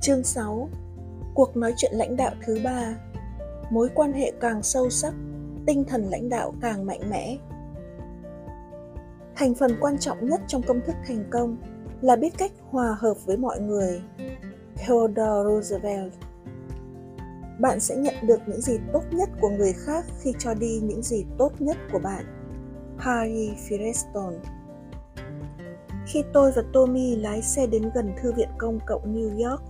Chương 6 Cuộc nói chuyện lãnh đạo thứ ba Mối quan hệ càng sâu sắc, tinh thần lãnh đạo càng mạnh mẽ. Thành phần quan trọng nhất trong công thức thành công là biết cách hòa hợp với mọi người. Theodore Roosevelt Bạn sẽ nhận được những gì tốt nhất của người khác khi cho đi những gì tốt nhất của bạn. Harry Firestone Khi tôi và Tommy lái xe đến gần Thư viện Công cộng New York,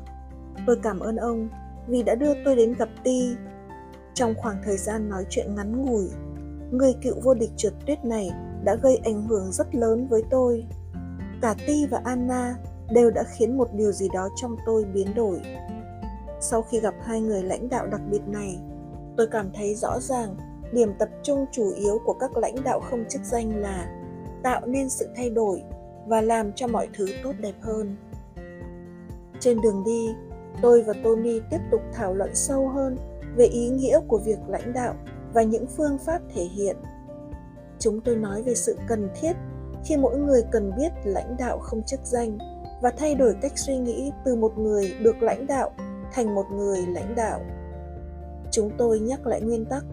tôi cảm ơn ông vì đã đưa tôi đến gặp Ti. Trong khoảng thời gian nói chuyện ngắn ngủi, người cựu vô địch trượt tuyết này đã gây ảnh hưởng rất lớn với tôi. Cả Ti và Anna đều đã khiến một điều gì đó trong tôi biến đổi. Sau khi gặp hai người lãnh đạo đặc biệt này, tôi cảm thấy rõ ràng điểm tập trung chủ yếu của các lãnh đạo không chức danh là tạo nên sự thay đổi và làm cho mọi thứ tốt đẹp hơn. Trên đường đi, tôi và Tommy tiếp tục thảo luận sâu hơn về ý nghĩa của việc lãnh đạo và những phương pháp thể hiện. Chúng tôi nói về sự cần thiết khi mỗi người cần biết lãnh đạo không chức danh và thay đổi cách suy nghĩ từ một người được lãnh đạo thành một người lãnh đạo. Chúng tôi nhắc lại nguyên tắc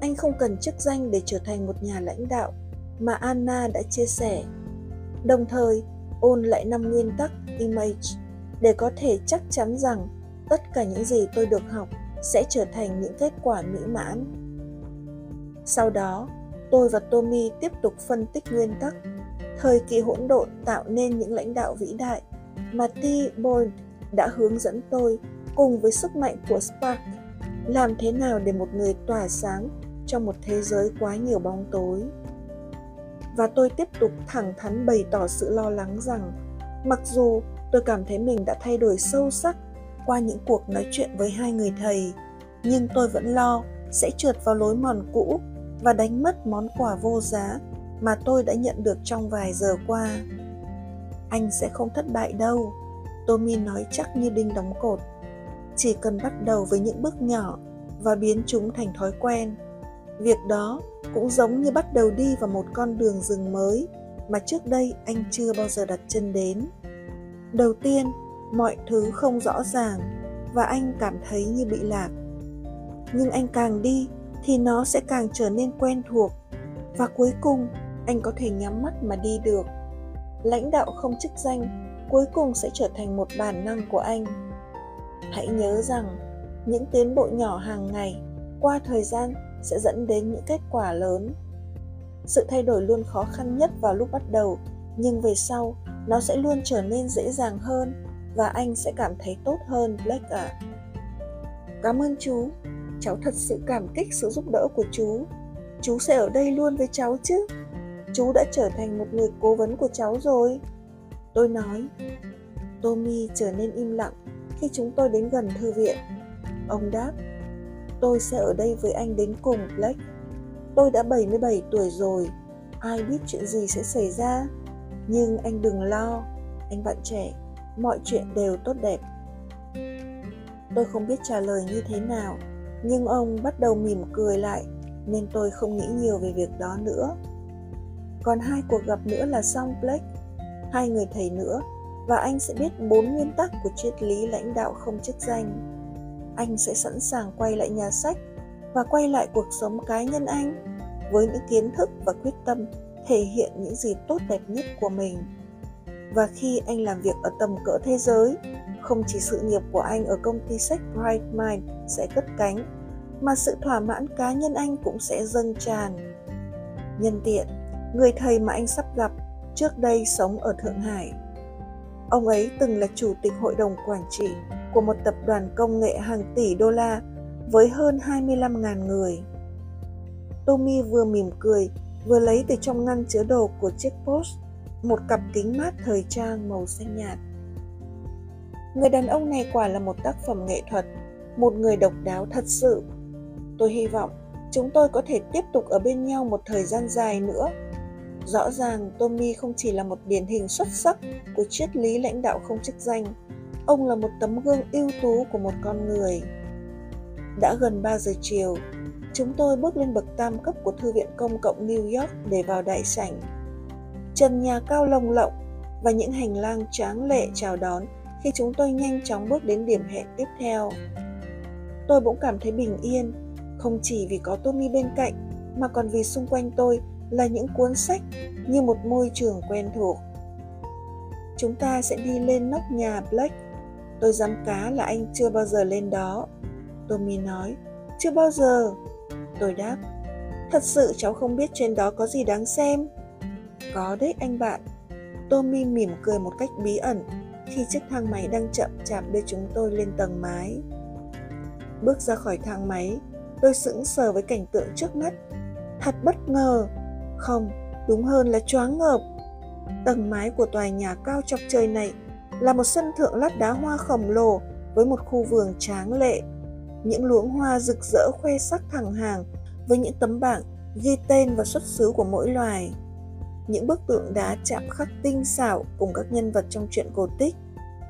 anh không cần chức danh để trở thành một nhà lãnh đạo mà Anna đã chia sẻ. Đồng thời, ôn lại năm nguyên tắc image để có thể chắc chắn rằng tất cả những gì tôi được học sẽ trở thành những kết quả mỹ mãn. Sau đó, tôi và Tommy tiếp tục phân tích nguyên tắc. Thời kỳ hỗn độn tạo nên những lãnh đạo vĩ đại mà T. Boyd đã hướng dẫn tôi cùng với sức mạnh của Spark làm thế nào để một người tỏa sáng trong một thế giới quá nhiều bóng tối. Và tôi tiếp tục thẳng thắn bày tỏ sự lo lắng rằng mặc dù tôi cảm thấy mình đã thay đổi sâu sắc qua những cuộc nói chuyện với hai người thầy. Nhưng tôi vẫn lo sẽ trượt vào lối mòn cũ và đánh mất món quà vô giá mà tôi đã nhận được trong vài giờ qua. Anh sẽ không thất bại đâu, tommy nói chắc như đinh đóng cột. Chỉ cần bắt đầu với những bước nhỏ và biến chúng thành thói quen. Việc đó cũng giống như bắt đầu đi vào một con đường rừng mới mà trước đây anh chưa bao giờ đặt chân đến đầu tiên, mọi thứ không rõ ràng và anh cảm thấy như bị lạc. Nhưng anh càng đi thì nó sẽ càng trở nên quen thuộc và cuối cùng anh có thể nhắm mắt mà đi được. Lãnh đạo không chức danh cuối cùng sẽ trở thành một bản năng của anh. Hãy nhớ rằng, những tiến bộ nhỏ hàng ngày qua thời gian sẽ dẫn đến những kết quả lớn. Sự thay đổi luôn khó khăn nhất vào lúc bắt đầu, nhưng về sau nó sẽ luôn trở nên dễ dàng hơn và anh sẽ cảm thấy tốt hơn Blake ạ. À. Cảm ơn chú, cháu thật sự cảm kích sự giúp đỡ của chú. Chú sẽ ở đây luôn với cháu chứ. Chú đã trở thành một người cố vấn của cháu rồi. Tôi nói. Tommy trở nên im lặng khi chúng tôi đến gần thư viện. Ông đáp, tôi sẽ ở đây với anh đến cùng Blake. Tôi đã 77 tuổi rồi, ai biết chuyện gì sẽ xảy ra. Nhưng anh đừng lo, anh bạn trẻ, mọi chuyện đều tốt đẹp. Tôi không biết trả lời như thế nào, nhưng ông bắt đầu mỉm cười lại nên tôi không nghĩ nhiều về việc đó nữa. Còn hai cuộc gặp nữa là xong Blake, hai người thầy nữa và anh sẽ biết bốn nguyên tắc của triết lý lãnh đạo không chức danh. Anh sẽ sẵn sàng quay lại nhà sách và quay lại cuộc sống cá nhân anh với những kiến thức và quyết tâm thể hiện những gì tốt đẹp nhất của mình và khi anh làm việc ở tầm cỡ thế giới không chỉ sự nghiệp của anh ở công ty sách Bright Mind sẽ cất cánh mà sự thỏa mãn cá nhân anh cũng sẽ dâng tràn nhân tiện người thầy mà anh sắp gặp trước đây sống ở Thượng Hải. Ông ấy từng là chủ tịch hội đồng quản trị của một tập đoàn công nghệ hàng tỷ đô la với hơn 25.000 người. Tommy vừa mỉm cười, vừa lấy từ trong ngăn chứa đồ của chiếc post một cặp kính mát thời trang màu xanh nhạt. Người đàn ông này quả là một tác phẩm nghệ thuật, một người độc đáo thật sự. Tôi hy vọng chúng tôi có thể tiếp tục ở bên nhau một thời gian dài nữa. Rõ ràng Tommy không chỉ là một điển hình xuất sắc của triết lý lãnh đạo không chức danh, ông là một tấm gương ưu tú của một con người. Đã gần 3 giờ chiều, chúng tôi bước lên bậc tam cấp của Thư viện Công cộng New York để vào đại sảnh trần nhà cao lồng lộng và những hành lang tráng lệ chào đón khi chúng tôi nhanh chóng bước đến điểm hẹn tiếp theo. Tôi bỗng cảm thấy bình yên, không chỉ vì có Tommy bên cạnh, mà còn vì xung quanh tôi là những cuốn sách như một môi trường quen thuộc. Chúng ta sẽ đi lên nóc nhà Black. Tôi dám cá là anh chưa bao giờ lên đó. Tommy nói, chưa bao giờ. Tôi đáp, thật sự cháu không biết trên đó có gì đáng xem. Có đấy anh bạn. Tommy mỉm cười một cách bí ẩn khi chiếc thang máy đang chậm chạp đưa chúng tôi lên tầng mái. Bước ra khỏi thang máy, tôi sững sờ với cảnh tượng trước mắt. Thật bất ngờ. Không, đúng hơn là choáng ngợp. Tầng mái của tòa nhà cao chọc trời này là một sân thượng lát đá hoa khổng lồ với một khu vườn tráng lệ. Những luống hoa rực rỡ khoe sắc thẳng hàng với những tấm bảng ghi tên và xuất xứ của mỗi loài. Những bức tượng đá chạm khắc tinh xảo cùng các nhân vật trong truyện cổ tích.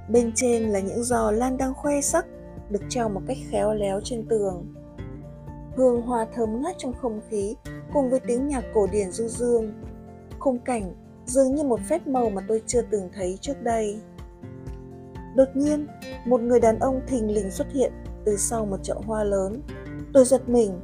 Bên trên là những giò lan đang khoe sắc được treo một cách khéo léo trên tường. Hương hoa thơm ngát trong không khí cùng với tiếng nhạc cổ điển du dương. Khung cảnh dường như một phép màu mà tôi chưa từng thấy trước đây. Đột nhiên, một người đàn ông thình lình xuất hiện từ sau một chậu hoa lớn. Tôi giật mình.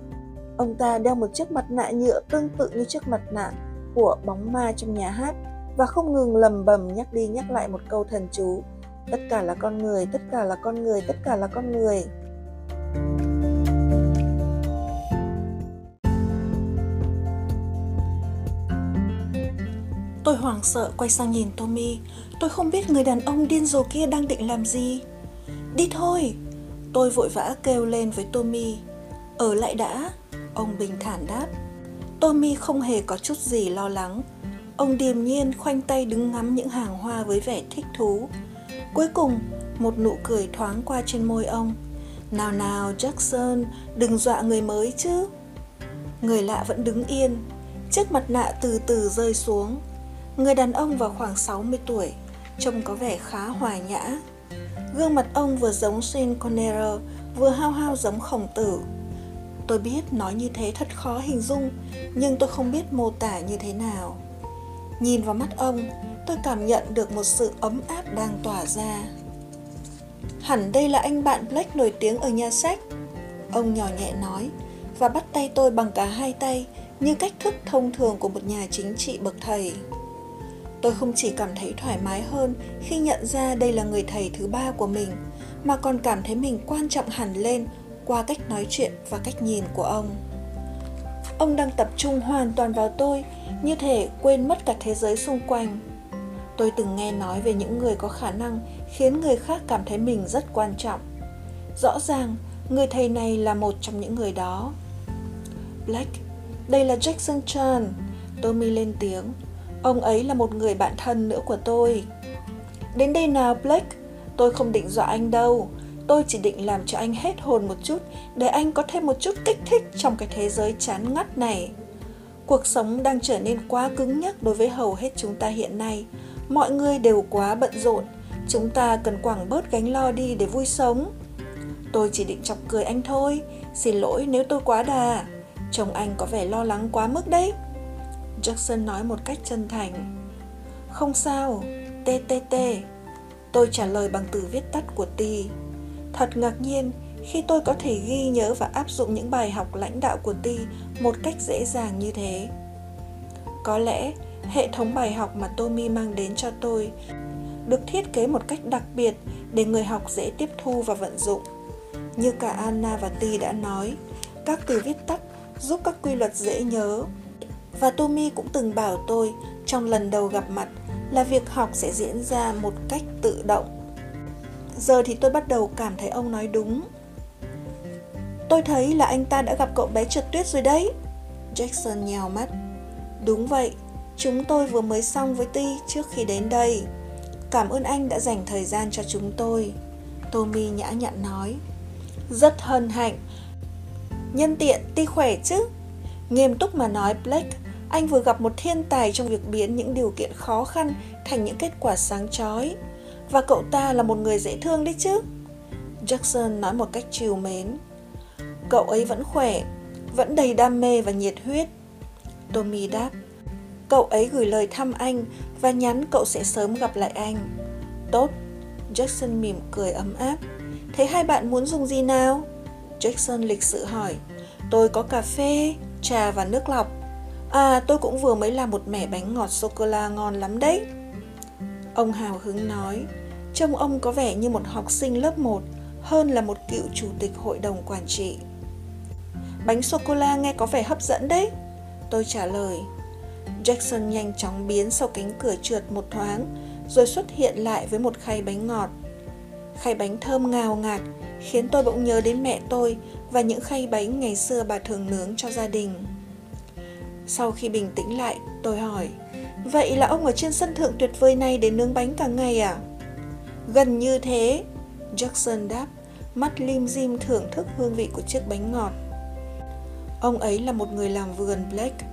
Ông ta đeo một chiếc mặt nạ nhựa tương tự như chiếc mặt nạ của bóng ma trong nhà hát và không ngừng lầm bầm nhắc đi nhắc lại một câu thần chú. Tất cả là con người, tất cả là con người, tất cả là con người. Tôi hoảng sợ quay sang nhìn Tommy. Tôi không biết người đàn ông điên rồ kia đang định làm gì. Đi thôi! Tôi vội vã kêu lên với Tommy. Ở lại đã, ông bình thản đáp. Tommy không hề có chút gì lo lắng. Ông điềm nhiên khoanh tay đứng ngắm những hàng hoa với vẻ thích thú. Cuối cùng, một nụ cười thoáng qua trên môi ông. Nào nào Jackson, đừng dọa người mới chứ. Người lạ vẫn đứng yên, chiếc mặt nạ từ từ rơi xuống. Người đàn ông vào khoảng 60 tuổi, trông có vẻ khá hòa nhã. Gương mặt ông vừa giống Sean Connery, vừa hao hao giống khổng tử. Tôi biết nói như thế thật khó hình dung, nhưng tôi không biết mô tả như thế nào. Nhìn vào mắt ông, tôi cảm nhận được một sự ấm áp đang tỏa ra. Hẳn đây là anh bạn Black nổi tiếng ở nhà sách. Ông nhỏ nhẹ nói và bắt tay tôi bằng cả hai tay như cách thức thông thường của một nhà chính trị bậc thầy. Tôi không chỉ cảm thấy thoải mái hơn khi nhận ra đây là người thầy thứ ba của mình, mà còn cảm thấy mình quan trọng hẳn lên qua cách nói chuyện và cách nhìn của ông. Ông đang tập trung hoàn toàn vào tôi, như thể quên mất cả thế giới xung quanh. Tôi từng nghe nói về những người có khả năng khiến người khác cảm thấy mình rất quan trọng. Rõ ràng, người thầy này là một trong những người đó. Black, đây là Jackson Chan. Tommy lên tiếng. Ông ấy là một người bạn thân nữa của tôi. Đến đây nào, Blake. tôi không định dọa anh đâu. Tôi chỉ định làm cho anh hết hồn một chút, để anh có thêm một chút kích thích trong cái thế giới chán ngắt này. Cuộc sống đang trở nên quá cứng nhắc đối với hầu hết chúng ta hiện nay. Mọi người đều quá bận rộn. Chúng ta cần quảng bớt gánh lo đi để vui sống. Tôi chỉ định chọc cười anh thôi. Xin lỗi nếu tôi quá đà. Chồng anh có vẻ lo lắng quá mức đấy. Jackson nói một cách chân thành. Không sao, TTT. Tôi trả lời bằng từ viết tắt của T. Thật ngạc nhiên khi tôi có thể ghi nhớ và áp dụng những bài học lãnh đạo của Ti một cách dễ dàng như thế. Có lẽ hệ thống bài học mà Tommy mang đến cho tôi được thiết kế một cách đặc biệt để người học dễ tiếp thu và vận dụng. Như cả Anna và Ti đã nói, các từ viết tắt giúp các quy luật dễ nhớ. Và Tommy cũng từng bảo tôi trong lần đầu gặp mặt là việc học sẽ diễn ra một cách tự động Giờ thì tôi bắt đầu cảm thấy ông nói đúng. Tôi thấy là anh ta đã gặp cậu bé trượt tuyết rồi đấy. Jackson nhèo mắt. Đúng vậy, chúng tôi vừa mới xong với Ti trước khi đến đây. Cảm ơn anh đã dành thời gian cho chúng tôi. Tommy nhã nhặn nói. Rất hân hạnh. Nhân tiện Ti khỏe chứ? Nghiêm túc mà nói Blake, anh vừa gặp một thiên tài trong việc biến những điều kiện khó khăn thành những kết quả sáng chói. Và cậu ta là một người dễ thương đấy chứ Jackson nói một cách trìu mến Cậu ấy vẫn khỏe Vẫn đầy đam mê và nhiệt huyết Tommy đáp Cậu ấy gửi lời thăm anh Và nhắn cậu sẽ sớm gặp lại anh Tốt Jackson mỉm cười ấm áp. Thế hai bạn muốn dùng gì nào? Jackson lịch sự hỏi. Tôi có cà phê, trà và nước lọc. À, tôi cũng vừa mới làm một mẻ bánh ngọt sô-cô-la ngon lắm đấy. Ông hào hứng nói, trông ông có vẻ như một học sinh lớp 1 hơn là một cựu chủ tịch hội đồng quản trị. Bánh sô-cô-la nghe có vẻ hấp dẫn đấy. Tôi trả lời. Jackson nhanh chóng biến sau cánh cửa trượt một thoáng, rồi xuất hiện lại với một khay bánh ngọt. Khay bánh thơm ngào ngạt, khiến tôi bỗng nhớ đến mẹ tôi và những khay bánh ngày xưa bà thường nướng cho gia đình. Sau khi bình tĩnh lại, tôi hỏi, vậy là ông ở trên sân thượng tuyệt vời này để nướng bánh cả ngày à? Gần như thế, Jackson đáp, mắt lim dim thưởng thức hương vị của chiếc bánh ngọt. Ông ấy là một người làm vườn Blake.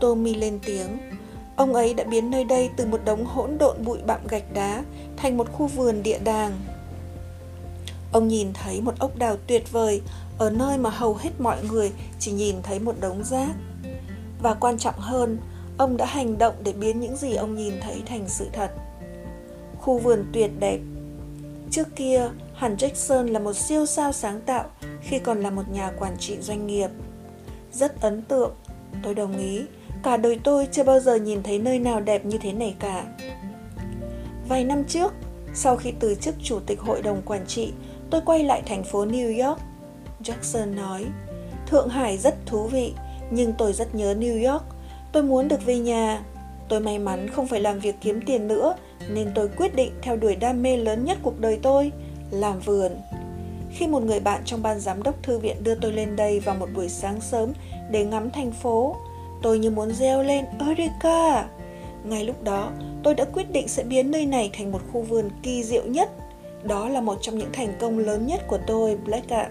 Tommy lên tiếng. Ông ấy đã biến nơi đây từ một đống hỗn độn bụi bặm gạch đá thành một khu vườn địa đàng. Ông nhìn thấy một ốc đào tuyệt vời ở nơi mà hầu hết mọi người chỉ nhìn thấy một đống rác. Và quan trọng hơn, ông đã hành động để biến những gì ông nhìn thấy thành sự thật. Khu vườn tuyệt đẹp. Trước kia, hẳn Jackson là một siêu sao sáng tạo khi còn là một nhà quản trị doanh nghiệp. Rất ấn tượng, tôi đồng ý. Cả đời tôi chưa bao giờ nhìn thấy nơi nào đẹp như thế này cả. Vài năm trước, sau khi từ chức chủ tịch hội đồng quản trị, tôi quay lại thành phố New York. Jackson nói, Thượng Hải rất thú vị, nhưng tôi rất nhớ New York. Tôi muốn được về nhà. Tôi may mắn không phải làm việc kiếm tiền nữa, nên tôi quyết định theo đuổi đam mê lớn nhất cuộc đời tôi, làm vườn. Khi một người bạn trong ban giám đốc thư viện đưa tôi lên đây vào một buổi sáng sớm để ngắm thành phố, tôi như muốn reo lên Eureka! Ngay lúc đó, tôi đã quyết định sẽ biến nơi này thành một khu vườn kỳ diệu nhất. Đó là một trong những thành công lớn nhất của tôi, Black ạ.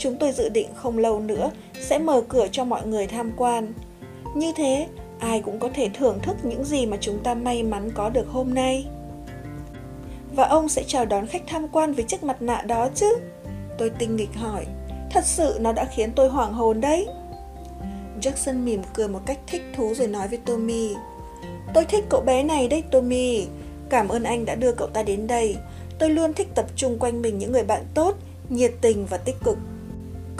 Chúng tôi dự định không lâu nữa sẽ mở cửa cho mọi người tham quan. Như thế, ai cũng có thể thưởng thức những gì mà chúng ta may mắn có được hôm nay. Và ông sẽ chào đón khách tham quan với chiếc mặt nạ đó chứ? Tôi tinh nghịch hỏi. Thật sự nó đã khiến tôi hoảng hồn đấy. Jackson mỉm cười một cách thích thú rồi nói với Tommy. Tôi thích cậu bé này đấy Tommy. Cảm ơn anh đã đưa cậu ta đến đây. Tôi luôn thích tập trung quanh mình những người bạn tốt, nhiệt tình và tích cực.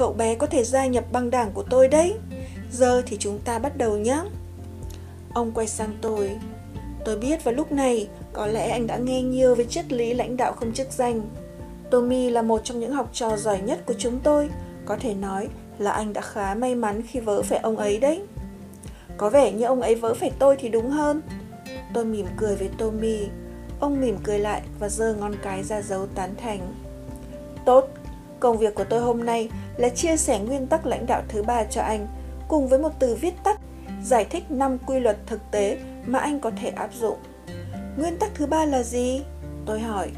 Cậu bé có thể gia nhập băng đảng của tôi đấy. Giờ thì chúng ta bắt đầu nhé. Ông quay sang tôi. Tôi biết vào lúc này có lẽ anh đã nghe nhiều về triết lý lãnh đạo không chức danh. Tommy là một trong những học trò giỏi nhất của chúng tôi. Có thể nói là anh đã khá may mắn khi vỡ phải ông ấy đấy. Có vẻ như ông ấy vỡ phải tôi thì đúng hơn. Tôi mỉm cười với Tommy. Ông mỉm cười lại và giơ ngón cái ra dấu tán thành. Tốt, công việc của tôi hôm nay là chia sẻ nguyên tắc lãnh đạo thứ ba cho anh, cùng với một từ viết tắt giải thích 5 quy luật thực tế mà anh có thể áp dụng. Nguyên tắc thứ ba là gì? Tôi hỏi.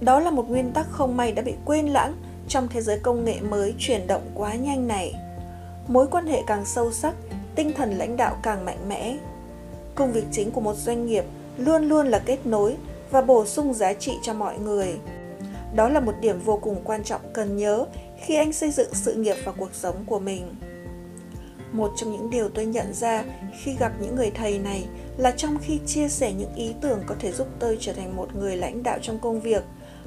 Đó là một nguyên tắc không may đã bị quên lãng trong thế giới công nghệ mới chuyển động quá nhanh này. Mối quan hệ càng sâu sắc, tinh thần lãnh đạo càng mạnh mẽ. Công việc chính của một doanh nghiệp luôn luôn là kết nối và bổ sung giá trị cho mọi người. Đó là một điểm vô cùng quan trọng cần nhớ khi anh xây dựng sự nghiệp và cuộc sống của mình. Một trong những điều tôi nhận ra khi gặp những người thầy này là trong khi chia sẻ những ý tưởng có thể giúp tôi trở thành một người lãnh đạo trong công việc,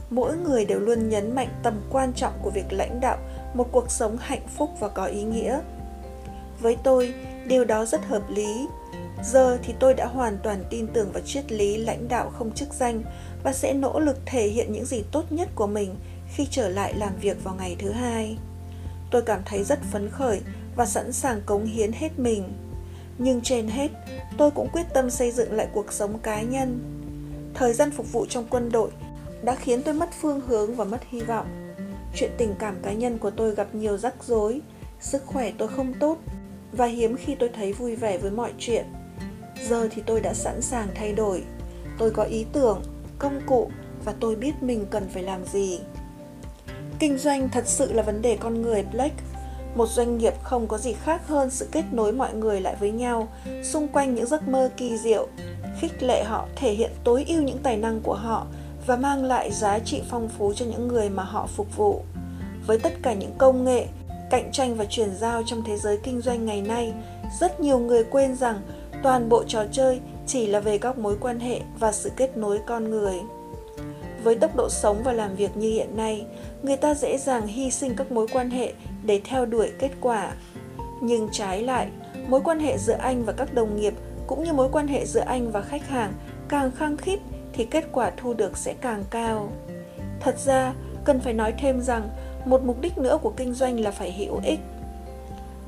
mỗi người đều luôn nhấn mạnh tầm quan trọng của việc lãnh đạo một cuộc sống hạnh phúc và có ý nghĩa. Với tôi, điều đó rất hợp lý. Giờ thì tôi đã hoàn toàn tin tưởng vào triết lý lãnh đạo không chức danh và sẽ nỗ lực thể hiện những gì tốt nhất của mình khi trở lại làm việc vào ngày thứ hai. Tôi cảm thấy rất phấn khởi và sẵn sàng cống hiến hết mình. Nhưng trên hết, tôi cũng quyết tâm xây dựng lại cuộc sống cá nhân. Thời gian phục vụ trong quân đội đã khiến tôi mất phương hướng và mất hy vọng. Chuyện tình cảm cá nhân của tôi gặp nhiều rắc rối, sức khỏe tôi không tốt và hiếm khi tôi thấy vui vẻ với mọi chuyện. Giờ thì tôi đã sẵn sàng thay đổi. Tôi có ý tưởng, công cụ và tôi biết mình cần phải làm gì. Kinh doanh thật sự là vấn đề con người Blake. Một doanh nghiệp không có gì khác hơn sự kết nối mọi người lại với nhau xung quanh những giấc mơ kỳ diệu, khích lệ họ thể hiện tối ưu những tài năng của họ và mang lại giá trị phong phú cho những người mà họ phục vụ. Với tất cả những công nghệ, cạnh tranh và chuyển giao trong thế giới kinh doanh ngày nay, rất nhiều người quên rằng toàn bộ trò chơi chỉ là về các mối quan hệ và sự kết nối con người. với tốc độ sống và làm việc như hiện nay, người ta dễ dàng hy sinh các mối quan hệ để theo đuổi kết quả. Nhưng trái lại, mối quan hệ giữa anh và các đồng nghiệp cũng như mối quan hệ giữa anh và khách hàng càng khăng khít thì kết quả thu được sẽ càng cao. Thật ra, cần phải nói thêm rằng một mục đích nữa của kinh doanh là phải hữu ích.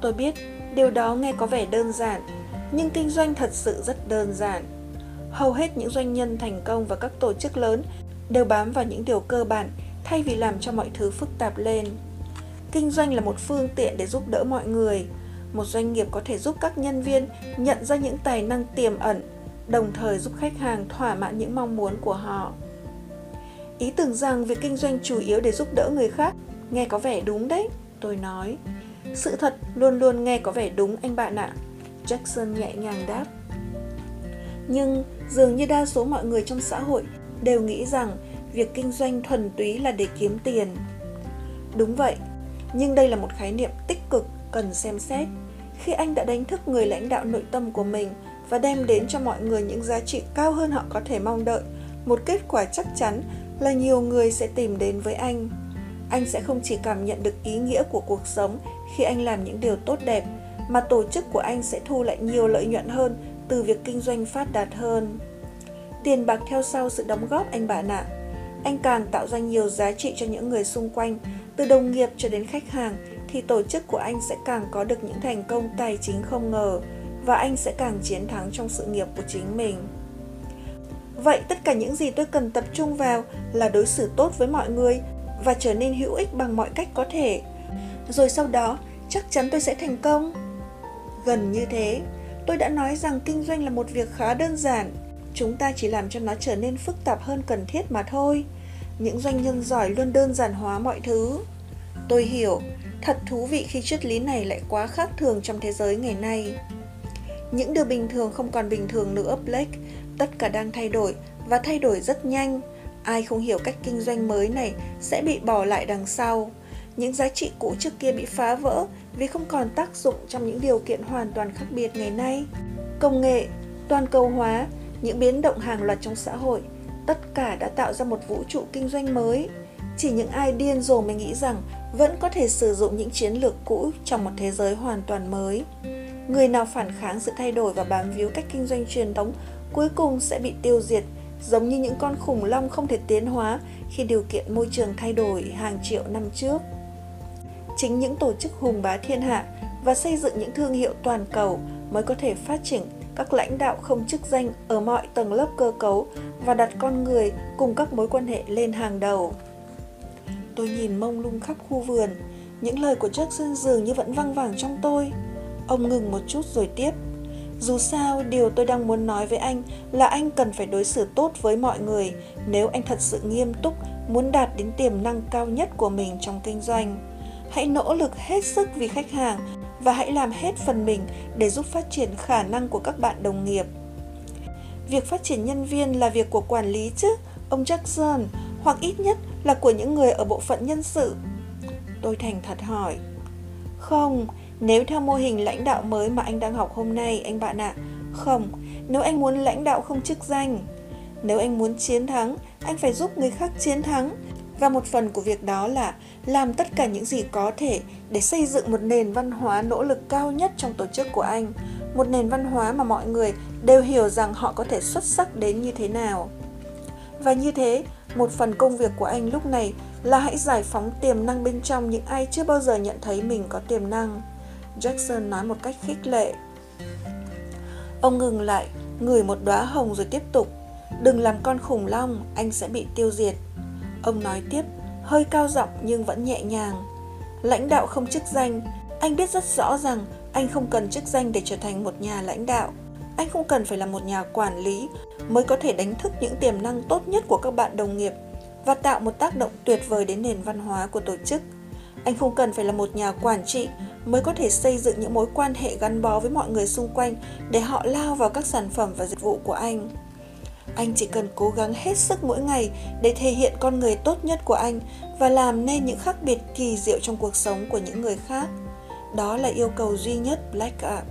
Tôi biết điều đó nghe có vẻ đơn giản, nhưng kinh doanh thật sự rất đơn giản. Hầu hết những doanh nhân thành công và các tổ chức lớn đều bám vào những điều cơ bản thay vì làm cho mọi thứ phức tạp lên. Kinh doanh là một phương tiện để giúp đỡ mọi người. Một doanh nghiệp có thể giúp các nhân viên nhận ra những tài năng tiềm ẩn, đồng thời giúp khách hàng thỏa mãn những mong muốn của họ. Ý tưởng rằng việc kinh doanh chủ yếu để giúp đỡ người khác nghe có vẻ đúng đấy, tôi nói. Sự thật luôn luôn nghe có vẻ đúng anh bạn ạ. Jackson nhẹ nhàng đáp. Nhưng dường như đa số mọi người trong xã hội đều nghĩ rằng việc kinh doanh thuần túy là để kiếm tiền. Đúng vậy, nhưng đây là một khái niệm tích cực cần xem xét. Khi anh đã đánh thức người lãnh đạo nội tâm của mình và đem đến cho mọi người những giá trị cao hơn họ có thể mong đợi, một kết quả chắc chắn là nhiều người sẽ tìm đến với anh. Anh sẽ không chỉ cảm nhận được ý nghĩa của cuộc sống khi anh làm những điều tốt đẹp, mà tổ chức của anh sẽ thu lại nhiều lợi nhuận hơn từ việc kinh doanh phát đạt hơn. Tiền bạc theo sau sự đóng góp anh bạn ạ. Anh càng tạo ra nhiều giá trị cho những người xung quanh, từ đồng nghiệp cho đến khách hàng, thì tổ chức của anh sẽ càng có được những thành công tài chính không ngờ và anh sẽ càng chiến thắng trong sự nghiệp của chính mình. Vậy tất cả những gì tôi cần tập trung vào là đối xử tốt với mọi người và trở nên hữu ích bằng mọi cách có thể. Rồi sau đó, chắc chắn tôi sẽ thành công. Gần như thế, tôi đã nói rằng kinh doanh là một việc khá đơn giản, chúng ta chỉ làm cho nó trở nên phức tạp hơn cần thiết mà thôi. Những doanh nhân giỏi luôn đơn giản hóa mọi thứ. Tôi hiểu, thật thú vị khi triết lý này lại quá khác thường trong thế giới ngày nay. Những điều bình thường không còn bình thường nữa, Blake, tất cả đang thay đổi và thay đổi rất nhanh. Ai không hiểu cách kinh doanh mới này sẽ bị bỏ lại đằng sau. Những giá trị cũ trước kia bị phá vỡ vì không còn tác dụng trong những điều kiện hoàn toàn khác biệt ngày nay. Công nghệ, toàn cầu hóa, những biến động hàng loạt trong xã hội, tất cả đã tạo ra một vũ trụ kinh doanh mới. Chỉ những ai điên rồ mới nghĩ rằng vẫn có thể sử dụng những chiến lược cũ trong một thế giới hoàn toàn mới. Người nào phản kháng sự thay đổi và bám víu cách kinh doanh truyền thống cuối cùng sẽ bị tiêu diệt, giống như những con khủng long không thể tiến hóa khi điều kiện môi trường thay đổi hàng triệu năm trước. Chính những tổ chức hùng bá thiên hạ và xây dựng những thương hiệu toàn cầu mới có thể phát triển các lãnh đạo không chức danh ở mọi tầng lớp cơ cấu và đặt con người cùng các mối quan hệ lên hàng đầu. Tôi nhìn mông lung khắp khu vườn, những lời của Jackson dường như vẫn văng vẳng trong tôi. Ông ngừng một chút rồi tiếp. Dù sao, điều tôi đang muốn nói với anh là anh cần phải đối xử tốt với mọi người nếu anh thật sự nghiêm túc muốn đạt đến tiềm năng cao nhất của mình trong kinh doanh. Hãy nỗ lực hết sức vì khách hàng và hãy làm hết phần mình để giúp phát triển khả năng của các bạn đồng nghiệp. Việc phát triển nhân viên là việc của quản lý chứ, ông Jackson, hoặc ít nhất là của những người ở bộ phận nhân sự. Tôi thành thật hỏi. Không, nếu theo mô hình lãnh đạo mới mà anh đang học hôm nay, anh bạn ạ. À, không, nếu anh muốn lãnh đạo không chức danh. Nếu anh muốn chiến thắng, anh phải giúp người khác chiến thắng. Và một phần của việc đó là làm tất cả những gì có thể để xây dựng một nền văn hóa nỗ lực cao nhất trong tổ chức của anh. Một nền văn hóa mà mọi người đều hiểu rằng họ có thể xuất sắc đến như thế nào. Và như thế, một phần công việc của anh lúc này là hãy giải phóng tiềm năng bên trong những ai chưa bao giờ nhận thấy mình có tiềm năng. Jackson nói một cách khích lệ. Ông ngừng lại, ngửi một đóa hồng rồi tiếp tục. Đừng làm con khủng long, anh sẽ bị tiêu diệt. Ông nói tiếp, hơi cao giọng nhưng vẫn nhẹ nhàng. Lãnh đạo không chức danh, anh biết rất rõ rằng anh không cần chức danh để trở thành một nhà lãnh đạo. Anh không cần phải là một nhà quản lý mới có thể đánh thức những tiềm năng tốt nhất của các bạn đồng nghiệp và tạo một tác động tuyệt vời đến nền văn hóa của tổ chức. Anh không cần phải là một nhà quản trị mới có thể xây dựng những mối quan hệ gắn bó với mọi người xung quanh để họ lao vào các sản phẩm và dịch vụ của anh. Anh chỉ cần cố gắng hết sức mỗi ngày để thể hiện con người tốt nhất của anh và làm nên những khác biệt kỳ diệu trong cuộc sống của những người khác. Đó là yêu cầu duy nhất Black ạ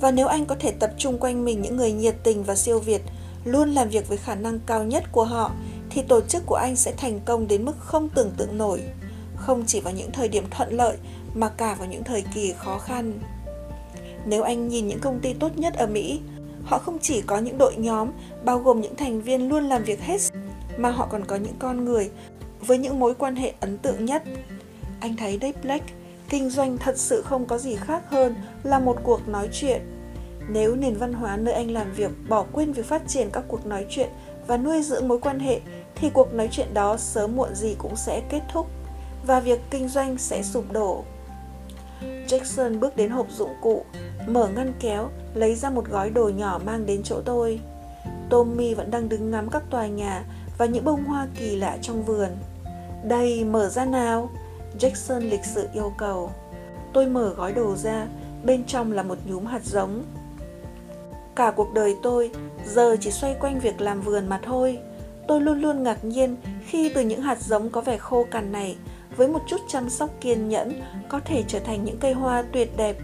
Và nếu anh có thể tập trung quanh mình những người nhiệt tình và siêu việt, luôn làm việc với khả năng cao nhất của họ, thì tổ chức của anh sẽ thành công đến mức không tưởng tượng nổi, không chỉ vào những thời điểm thuận lợi mà cả vào những thời kỳ khó khăn. Nếu anh nhìn những công ty tốt nhất ở Mỹ, họ không chỉ có những đội nhóm bao gồm những thành viên luôn làm việc hết mà họ còn có những con người với những mối quan hệ ấn tượng nhất. Anh thấy Dave Black, kinh doanh thật sự không có gì khác hơn là một cuộc nói chuyện. Nếu nền văn hóa nơi anh làm việc bỏ quên việc phát triển các cuộc nói chuyện và nuôi dưỡng mối quan hệ thì cuộc nói chuyện đó sớm muộn gì cũng sẽ kết thúc và việc kinh doanh sẽ sụp đổ. Jackson bước đến hộp dụng cụ, mở ngăn kéo, lấy ra một gói đồ nhỏ mang đến chỗ tôi. Tommy vẫn đang đứng ngắm các tòa nhà và những bông hoa kỳ lạ trong vườn. Đây, mở ra nào! Jackson lịch sự yêu cầu. Tôi mở gói đồ ra, bên trong là một nhúm hạt giống. Cả cuộc đời tôi giờ chỉ xoay quanh việc làm vườn mà thôi. Tôi luôn luôn ngạc nhiên khi từ những hạt giống có vẻ khô cằn này, với một chút chăm sóc kiên nhẫn, có thể trở thành những cây hoa tuyệt đẹp.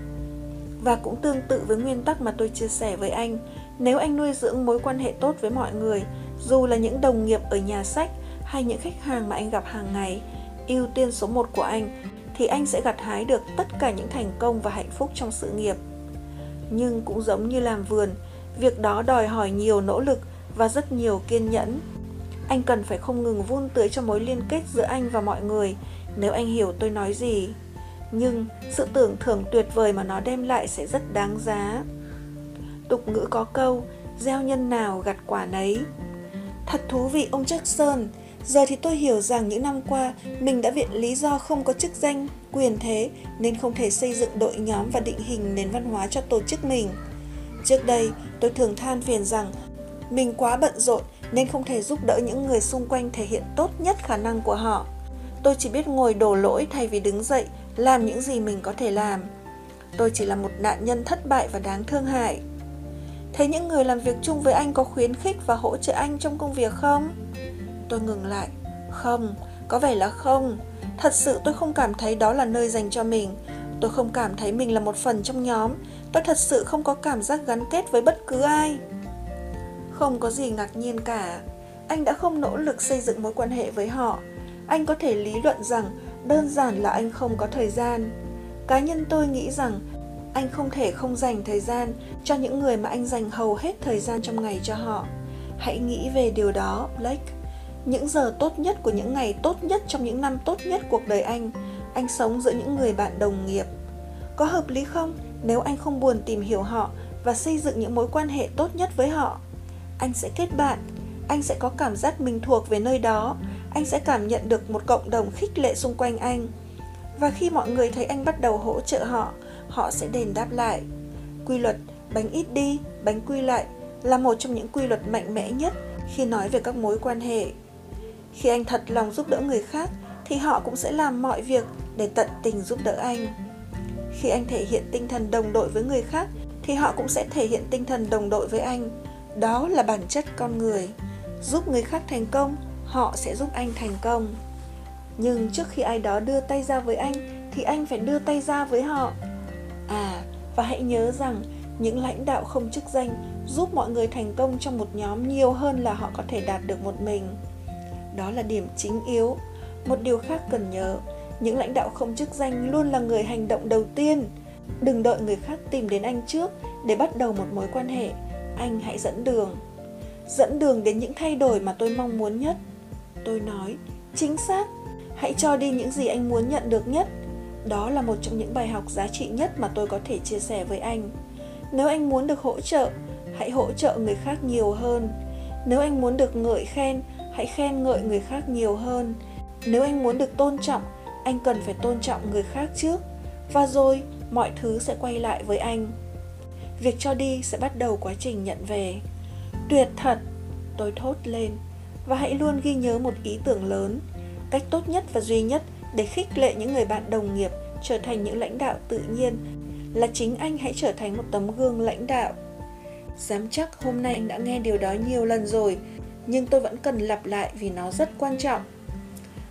Và cũng tương tự với nguyên tắc mà tôi chia sẻ với anh, nếu anh nuôi dưỡng mối quan hệ tốt với mọi người, dù là những đồng nghiệp ở nhà sách hay những khách hàng mà anh gặp hàng ngày, ưu tiên số 1 của anh thì anh sẽ gặt hái được tất cả những thành công và hạnh phúc trong sự nghiệp. Nhưng cũng giống như làm vườn, việc đó đòi hỏi nhiều nỗ lực và rất nhiều kiên nhẫn. Anh cần phải không ngừng vun tưới cho mối liên kết giữa anh và mọi người, nếu anh hiểu tôi nói gì. Nhưng sự tưởng thưởng tuyệt vời mà nó đem lại sẽ rất đáng giá. Tục ngữ có câu, gieo nhân nào gặt quả nấy. Thật thú vị ông Jackson, giờ thì tôi hiểu rằng những năm qua mình đã viện lý do không có chức danh, quyền thế nên không thể xây dựng đội nhóm và định hình nền văn hóa cho tổ chức mình. Trước đây, tôi thường than phiền rằng mình quá bận rộn nên không thể giúp đỡ những người xung quanh thể hiện tốt nhất khả năng của họ. Tôi chỉ biết ngồi đổ lỗi thay vì đứng dậy, làm những gì mình có thể làm. Tôi chỉ là một nạn nhân thất bại và đáng thương hại. Thế những người làm việc chung với anh có khuyến khích và hỗ trợ anh trong công việc không? Tôi ngừng lại. Không, có vẻ là không. Thật sự tôi không cảm thấy đó là nơi dành cho mình. Tôi không cảm thấy mình là một phần trong nhóm. Tôi thật sự không có cảm giác gắn kết với bất cứ ai. Không có gì ngạc nhiên cả. Anh đã không nỗ lực xây dựng mối quan hệ với họ. Anh có thể lý luận rằng đơn giản là anh không có thời gian. Cá nhân tôi nghĩ rằng anh không thể không dành thời gian cho những người mà anh dành hầu hết thời gian trong ngày cho họ. Hãy nghĩ về điều đó, Blake. Những giờ tốt nhất của những ngày tốt nhất trong những năm tốt nhất cuộc đời anh, anh sống giữa những người bạn đồng nghiệp. Có hợp lý không nếu anh không buồn tìm hiểu họ và xây dựng những mối quan hệ tốt nhất với họ? Anh sẽ kết bạn, anh sẽ có cảm giác mình thuộc về nơi đó, anh sẽ cảm nhận được một cộng đồng khích lệ xung quanh anh. Và khi mọi người thấy anh bắt đầu hỗ trợ họ, họ sẽ đền đáp lại. Quy luật bánh ít đi, bánh quy lại là một trong những quy luật mạnh mẽ nhất khi nói về các mối quan hệ. Khi anh thật lòng giúp đỡ người khác thì họ cũng sẽ làm mọi việc để tận tình giúp đỡ anh. Khi anh thể hiện tinh thần đồng đội với người khác thì họ cũng sẽ thể hiện tinh thần đồng đội với anh. Đó là bản chất con người. Giúp người khác thành công, họ sẽ giúp anh thành công. Nhưng trước khi ai đó đưa tay ra với anh thì anh phải đưa tay ra với họ. À, và hãy nhớ rằng những lãnh đạo không chức danh giúp mọi người thành công trong một nhóm nhiều hơn là họ có thể đạt được một mình. Đó là điểm chính yếu. Một điều khác cần nhớ những lãnh đạo không chức danh luôn là người hành động đầu tiên. Đừng đợi người khác tìm đến anh trước để bắt đầu một mối quan hệ. Anh hãy dẫn đường. Dẫn đường đến những thay đổi mà tôi mong muốn nhất tôi nói. Chính xác. Hãy cho đi những gì anh muốn nhận được nhất. Đó là một trong những bài học giá trị nhất mà tôi có thể chia sẻ với anh. Nếu anh muốn được hỗ trợ, hãy hỗ trợ người khác nhiều hơn. Nếu anh muốn được ngợi khen, hãy khen ngợi người khác nhiều hơn. Nếu anh muốn được tôn trọng, anh cần phải tôn trọng người khác trước. Và rồi, mọi thứ sẽ quay lại với anh. Việc cho đi sẽ bắt đầu quá trình nhận về. Tuyệt thật. Tôi thốt lên và hãy luôn ghi nhớ một ý tưởng lớn, cách tốt nhất và duy nhất để khích lệ những người bạn đồng nghiệp trở thành những lãnh đạo tự nhiên là chính anh hãy trở thành một tấm gương lãnh đạo. Dám chắc hôm nay anh đã nghe điều đó nhiều lần rồi, nhưng tôi vẫn cần lặp lại vì nó rất quan trọng.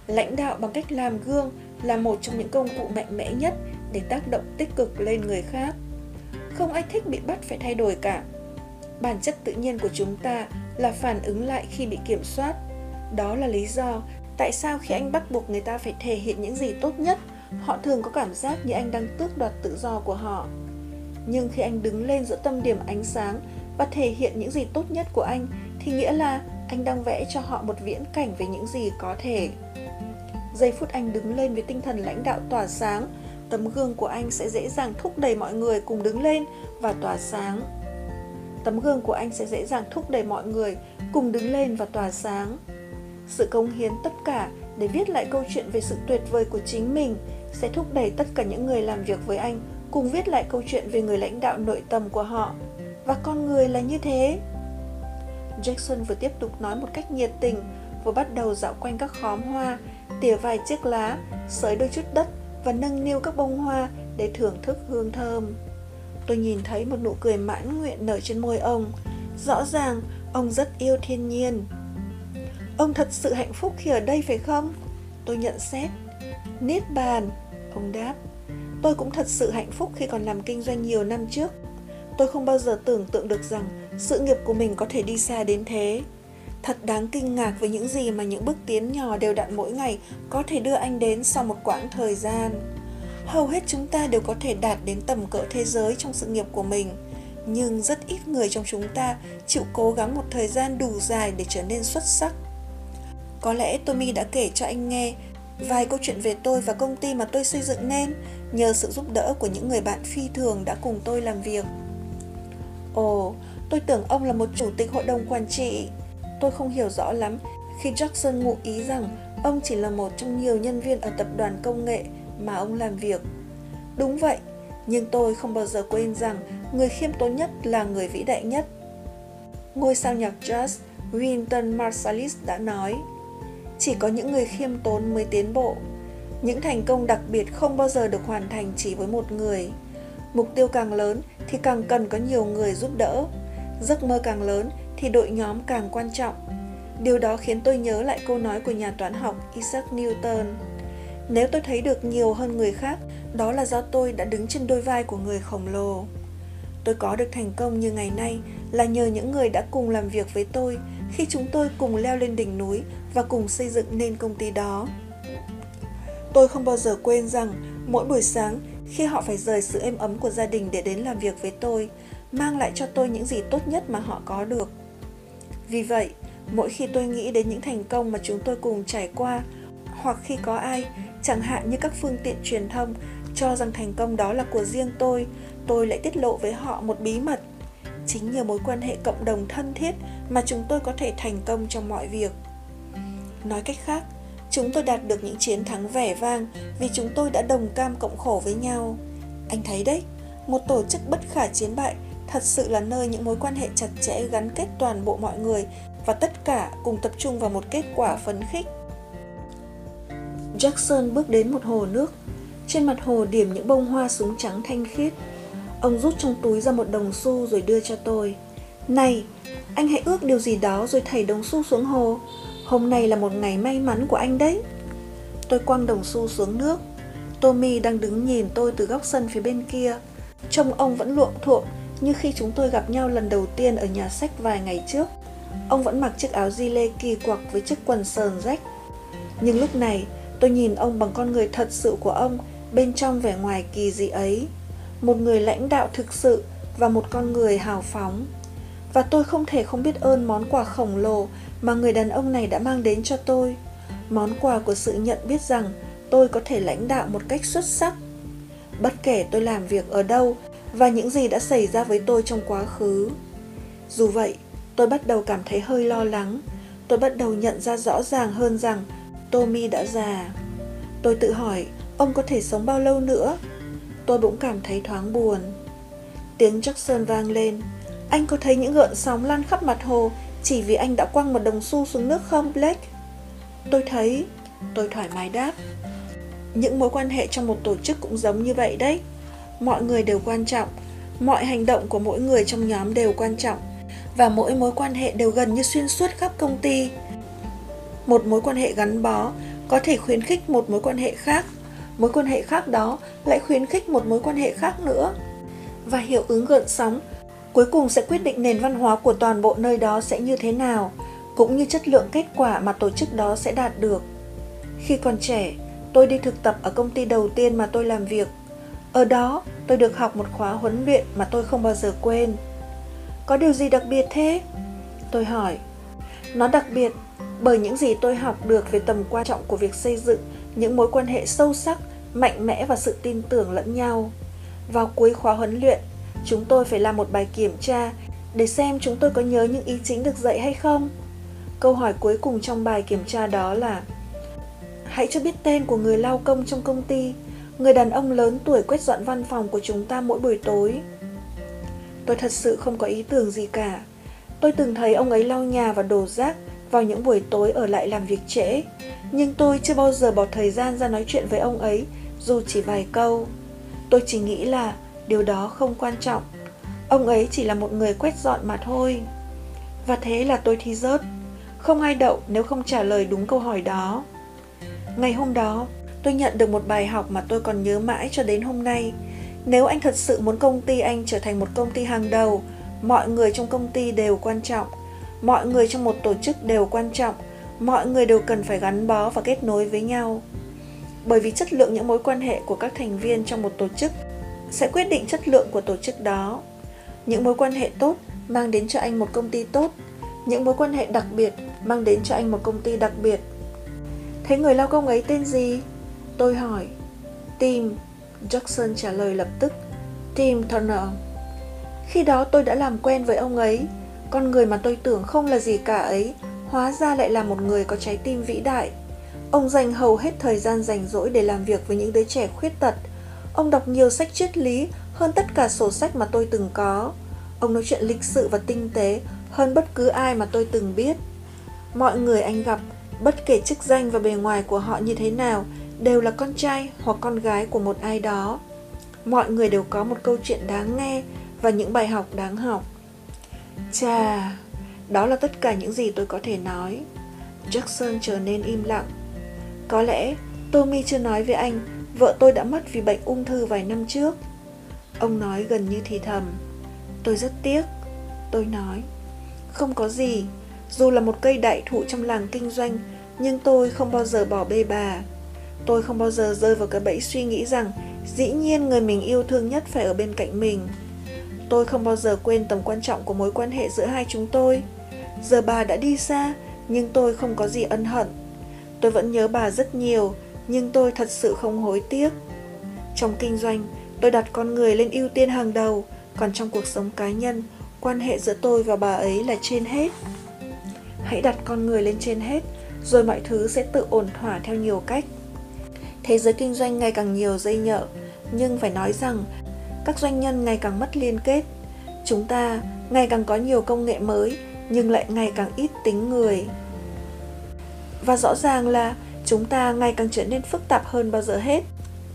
Lãnh đạo bằng cách làm gương là một trong những công cụ mạnh mẽ nhất để tác động tích cực lên người khác. Không ai thích bị bắt phải thay đổi cả. Bản chất tự nhiên của chúng ta là phản ứng lại khi bị kiểm soát Đó là lý do tại sao khi anh bắt buộc người ta phải thể hiện những gì tốt nhất, họ thường có cảm giác như anh đang tước đoạt tự do của họ. Nhưng khi anh đứng lên giữa tâm điểm ánh sáng và thể hiện những gì tốt nhất của anh thì nghĩa là anh đang vẽ cho họ một viễn cảnh về những gì có thể. Giây phút anh đứng lên với tinh thần lãnh đạo tỏa sáng, tấm gương của anh sẽ dễ dàng thúc đẩy mọi người cùng đứng lên và tỏa sáng. Tấm gương của anh sẽ dễ dàng thúc đẩy mọi người cùng đứng lên và tỏa sáng. Sự công hiến tất cả để viết lại câu chuyện về sự tuyệt vời của chính mình sẽ thúc đẩy tất cả những người làm việc với anh cùng viết lại câu chuyện về người lãnh đạo nội tâm của họ. Và con người là như thế. Jackson vừa tiếp tục nói một cách nhiệt tình, vừa bắt đầu dạo quanh các khóm hoa, tỉa vài chiếc lá, sới đôi chút đất và nâng niu các bông hoa để thưởng thức hương thơm. Tôi nhìn thấy một nụ cười mãn nguyện nở trên môi ông. Rõ ràng, ông rất yêu thiên nhiên. Ông thật sự hạnh phúc khi ở đây phải không? Tôi nhận xét. Niết bàn, ông đáp. Tôi cũng thật sự hạnh phúc khi còn làm kinh doanh nhiều năm trước. Tôi không bao giờ tưởng tượng được rằng sự nghiệp của mình có thể đi xa đến thế. Thật đáng kinh ngạc với những gì mà những bước tiến nhỏ đều đặn mỗi ngày có thể đưa anh đến sau một quãng thời gian. Hầu hết chúng ta đều có thể đạt đến tầm cỡ thế giới trong sự nghiệp của mình, nhưng rất ít người trong chúng ta chịu cố gắng một thời gian đủ dài để trở nên xuất sắc. Có lẽ Tommy đã kể cho anh nghe vài câu chuyện về tôi và công ty mà tôi xây dựng nên nhờ sự giúp đỡ của những người bạn phi thường đã cùng tôi làm việc. Ồ, tôi tưởng ông là một chủ tịch hội đồng quản trị. Tôi không hiểu rõ lắm khi Jackson ngụ ý rằng ông chỉ là một trong nhiều nhân viên ở tập đoàn công nghệ mà ông làm việc. Đúng vậy, nhưng tôi không bao giờ quên rằng người khiêm tốn nhất là người vĩ đại nhất. Ngôi sao nhạc jazz Wynton Marsalis đã nói, chỉ có những người khiêm tốn mới tiến bộ. Những thành công đặc biệt không bao giờ được hoàn thành chỉ với một người. Mục tiêu càng lớn thì càng cần có nhiều người giúp đỡ. Giấc mơ càng lớn thì đội nhóm càng quan trọng. Điều đó khiến tôi nhớ lại câu nói của nhà toán học Isaac Newton. Nếu tôi thấy được nhiều hơn người khác, đó là do tôi đã đứng trên đôi vai của người khổng lồ. Tôi có được thành công như ngày nay là nhờ những người đã cùng làm việc với tôi khi chúng tôi cùng leo lên đỉnh núi và cùng xây dựng nên công ty đó. Tôi không bao giờ quên rằng mỗi buổi sáng khi họ phải rời sự êm ấm của gia đình để đến làm việc với tôi, mang lại cho tôi những gì tốt nhất mà họ có được. Vì vậy, mỗi khi tôi nghĩ đến những thành công mà chúng tôi cùng trải qua, hoặc khi có ai, chẳng hạn như các phương tiện truyền thông, cho rằng thành công đó là của riêng tôi, tôi lại tiết lộ với họ một bí mật. Chính nhờ mối quan hệ cộng đồng thân thiết mà chúng tôi có thể thành công trong mọi việc. Nói cách khác, chúng tôi đạt được những chiến thắng vẻ vang vì chúng tôi đã đồng cam cộng khổ với nhau. Anh thấy đấy, một tổ chức bất khả chiến bại thật sự là nơi những mối quan hệ chặt chẽ gắn kết toàn bộ mọi người và tất cả cùng tập trung vào một kết quả phấn khích. Jackson bước đến một hồ nước. Trên mặt hồ điểm những bông hoa súng trắng thanh khiết. Ông rút trong túi ra một đồng xu rồi đưa cho tôi. Này, anh hãy ước điều gì đó rồi thảy đồng xu xuống hồ. Hôm nay là một ngày may mắn của anh đấy. Tôi quăng đồng xu xuống nước. Tommy đang đứng nhìn tôi từ góc sân phía bên kia. Trông ông vẫn luộm thuộm như khi chúng tôi gặp nhau lần đầu tiên ở nhà sách vài ngày trước. Ông vẫn mặc chiếc áo di lê kỳ quặc với chiếc quần sờn rách. Nhưng lúc này, tôi nhìn ông bằng con người thật sự của ông, bên trong vẻ ngoài kỳ dị ấy. Một người lãnh đạo thực sự và một con người hào phóng. Và tôi không thể không biết ơn món quà khổng lồ mà người đàn ông này đã mang đến cho tôi. Món quà của sự nhận biết rằng tôi có thể lãnh đạo một cách xuất sắc. Bất kể tôi làm việc ở đâu và những gì đã xảy ra với tôi trong quá khứ. Dù vậy, tôi bắt đầu cảm thấy hơi lo lắng. Tôi bắt đầu nhận ra rõ ràng hơn rằng Tommy đã già. Tôi tự hỏi, ông có thể sống bao lâu nữa? Tôi bỗng cảm thấy thoáng buồn. Tiếng Jackson vang lên. Anh có thấy những gợn sóng lan khắp mặt hồ chỉ vì anh đã quăng một đồng xu xuống nước không, Blake? Tôi thấy, tôi thoải mái đáp. Những mối quan hệ trong một tổ chức cũng giống như vậy đấy. Mọi người đều quan trọng, mọi hành động của mỗi người trong nhóm đều quan trọng và mỗi mối quan hệ đều gần như xuyên suốt khắp công ty. Một mối quan hệ gắn bó có thể khuyến khích một mối quan hệ khác, mối quan hệ khác đó lại khuyến khích một mối quan hệ khác nữa. Và hiệu ứng gợn sóng cuối cùng sẽ quyết định nền văn hóa của toàn bộ nơi đó sẽ như thế nào cũng như chất lượng kết quả mà tổ chức đó sẽ đạt được. Khi còn trẻ, tôi đi thực tập ở công ty đầu tiên mà tôi làm việc. Ở đó, tôi được học một khóa huấn luyện mà tôi không bao giờ quên. Có điều gì đặc biệt thế? Tôi hỏi. Nó đặc biệt bởi những gì tôi học được về tầm quan trọng của việc xây dựng những mối quan hệ sâu sắc, mạnh mẽ và sự tin tưởng lẫn nhau. Vào cuối khóa huấn luyện, chúng tôi phải làm một bài kiểm tra để xem chúng tôi có nhớ những ý chính được dạy hay không. Câu hỏi cuối cùng trong bài kiểm tra đó là Hãy cho biết tên của người lao công trong công ty, người đàn ông lớn tuổi quét dọn văn phòng của chúng ta mỗi buổi tối. Tôi thật sự không có ý tưởng gì cả. Tôi từng thấy ông ấy lau nhà và đổ rác vào những buổi tối ở lại làm việc trễ, nhưng tôi chưa bao giờ bỏ thời gian ra nói chuyện với ông ấy, dù chỉ vài câu. Tôi chỉ nghĩ là điều đó không quan trọng. Ông ấy chỉ là một người quét dọn mà thôi. Và thế là tôi thi rớt. Không ai đậu nếu không trả lời đúng câu hỏi đó. Ngày hôm đó, tôi nhận được một bài học mà tôi còn nhớ mãi cho đến hôm nay. Nếu anh thật sự muốn công ty anh trở thành một công ty hàng đầu, mọi người trong công ty đều quan trọng, mọi người trong một tổ chức đều quan trọng, mọi người đều cần phải gắn bó và kết nối với nhau. Bởi vì chất lượng những mối quan hệ của các thành viên trong một tổ chức sẽ quyết định chất lượng của tổ chức đó. Những mối quan hệ tốt mang đến cho anh một công ty tốt, những mối quan hệ đặc biệt mang đến cho anh một công ty đặc biệt. Thế người lao công ấy tên gì? Tôi hỏi. Tim, Jackson trả lời lập tức. Tim Turner. Khi đó tôi đã làm quen với ông ấy, con người mà tôi tưởng không là gì cả ấy, hóa ra lại là một người có trái tim vĩ đại. Ông dành hầu hết thời gian rảnh rỗi để làm việc với những đứa trẻ khuyết tật. Ông đọc nhiều sách triết lý hơn tất cả sổ sách mà tôi từng có. Ông nói chuyện lịch sự và tinh tế hơn bất cứ ai mà tôi từng biết. Mọi người anh gặp, bất kể chức danh và bề ngoài của họ như thế nào, đều là con trai hoặc con gái của một ai đó. Mọi người đều có một câu chuyện đáng nghe và những bài học đáng học. Chà, đó là tất cả những gì tôi có thể nói. Jackson trở nên im lặng. Có lẽ Tommy chưa nói với anh vợ tôi đã mất vì bệnh ung thư vài năm trước. Ông nói gần như thì thầm. Tôi rất tiếc. Tôi nói. Không có gì. Dù là một cây đại thụ trong làng kinh doanh, nhưng tôi không bao giờ bỏ bê bà. Tôi không bao giờ rơi vào cái bẫy suy nghĩ rằng dĩ nhiên người mình yêu thương nhất phải ở bên cạnh mình. Tôi không bao giờ quên tầm quan trọng của mối quan hệ giữa hai chúng tôi. Giờ bà đã đi xa, nhưng tôi không có gì ân hận. Tôi vẫn nhớ bà rất nhiều, nhưng tôi thật sự không hối tiếc. Trong kinh doanh, tôi đặt con người lên ưu tiên hàng đầu, còn trong cuộc sống cá nhân, quan hệ giữa tôi và bà ấy là trên hết. Hãy đặt con người lên trên hết, rồi mọi thứ sẽ tự ổn thỏa theo nhiều cách. Thế giới kinh doanh ngày càng nhiều dây nhợ, nhưng phải nói rằng các doanh nhân ngày càng mất liên kết. Chúng ta ngày càng có nhiều công nghệ mới, nhưng lại ngày càng ít tính người. Và rõ ràng là chúng ta ngày càng trở nên phức tạp hơn bao giờ hết.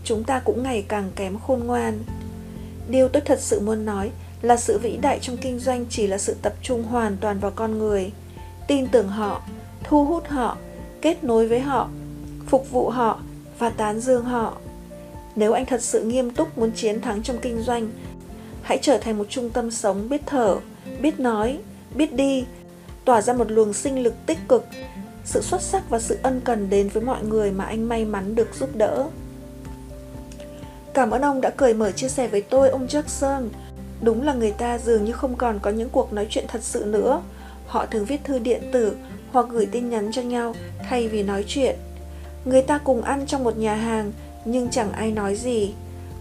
Chúng ta cũng ngày càng kém khôn ngoan. Điều tôi thật sự muốn nói là sự vĩ đại trong kinh doanh chỉ là sự tập trung hoàn toàn vào con người. Tin tưởng họ, thu hút họ, kết nối với họ, phục vụ họ và tán dương họ. Nếu anh thật sự nghiêm túc muốn chiến thắng trong kinh doanh, hãy trở thành một trung tâm sống biết thở, biết nói, biết đi, tỏa ra một luồng sinh lực tích cực, sự xuất sắc và sự ân cần đến với mọi người mà anh may mắn được giúp đỡ. Cảm ơn ông đã cởi mở chia sẻ với tôi, ông Jackson. Đúng là người ta dường như không còn có những cuộc nói chuyện thật sự nữa. Họ thường viết thư điện tử hoặc gửi tin nhắn cho nhau thay vì nói chuyện. Người ta cùng ăn trong một nhà hàng nhưng chẳng ai nói gì.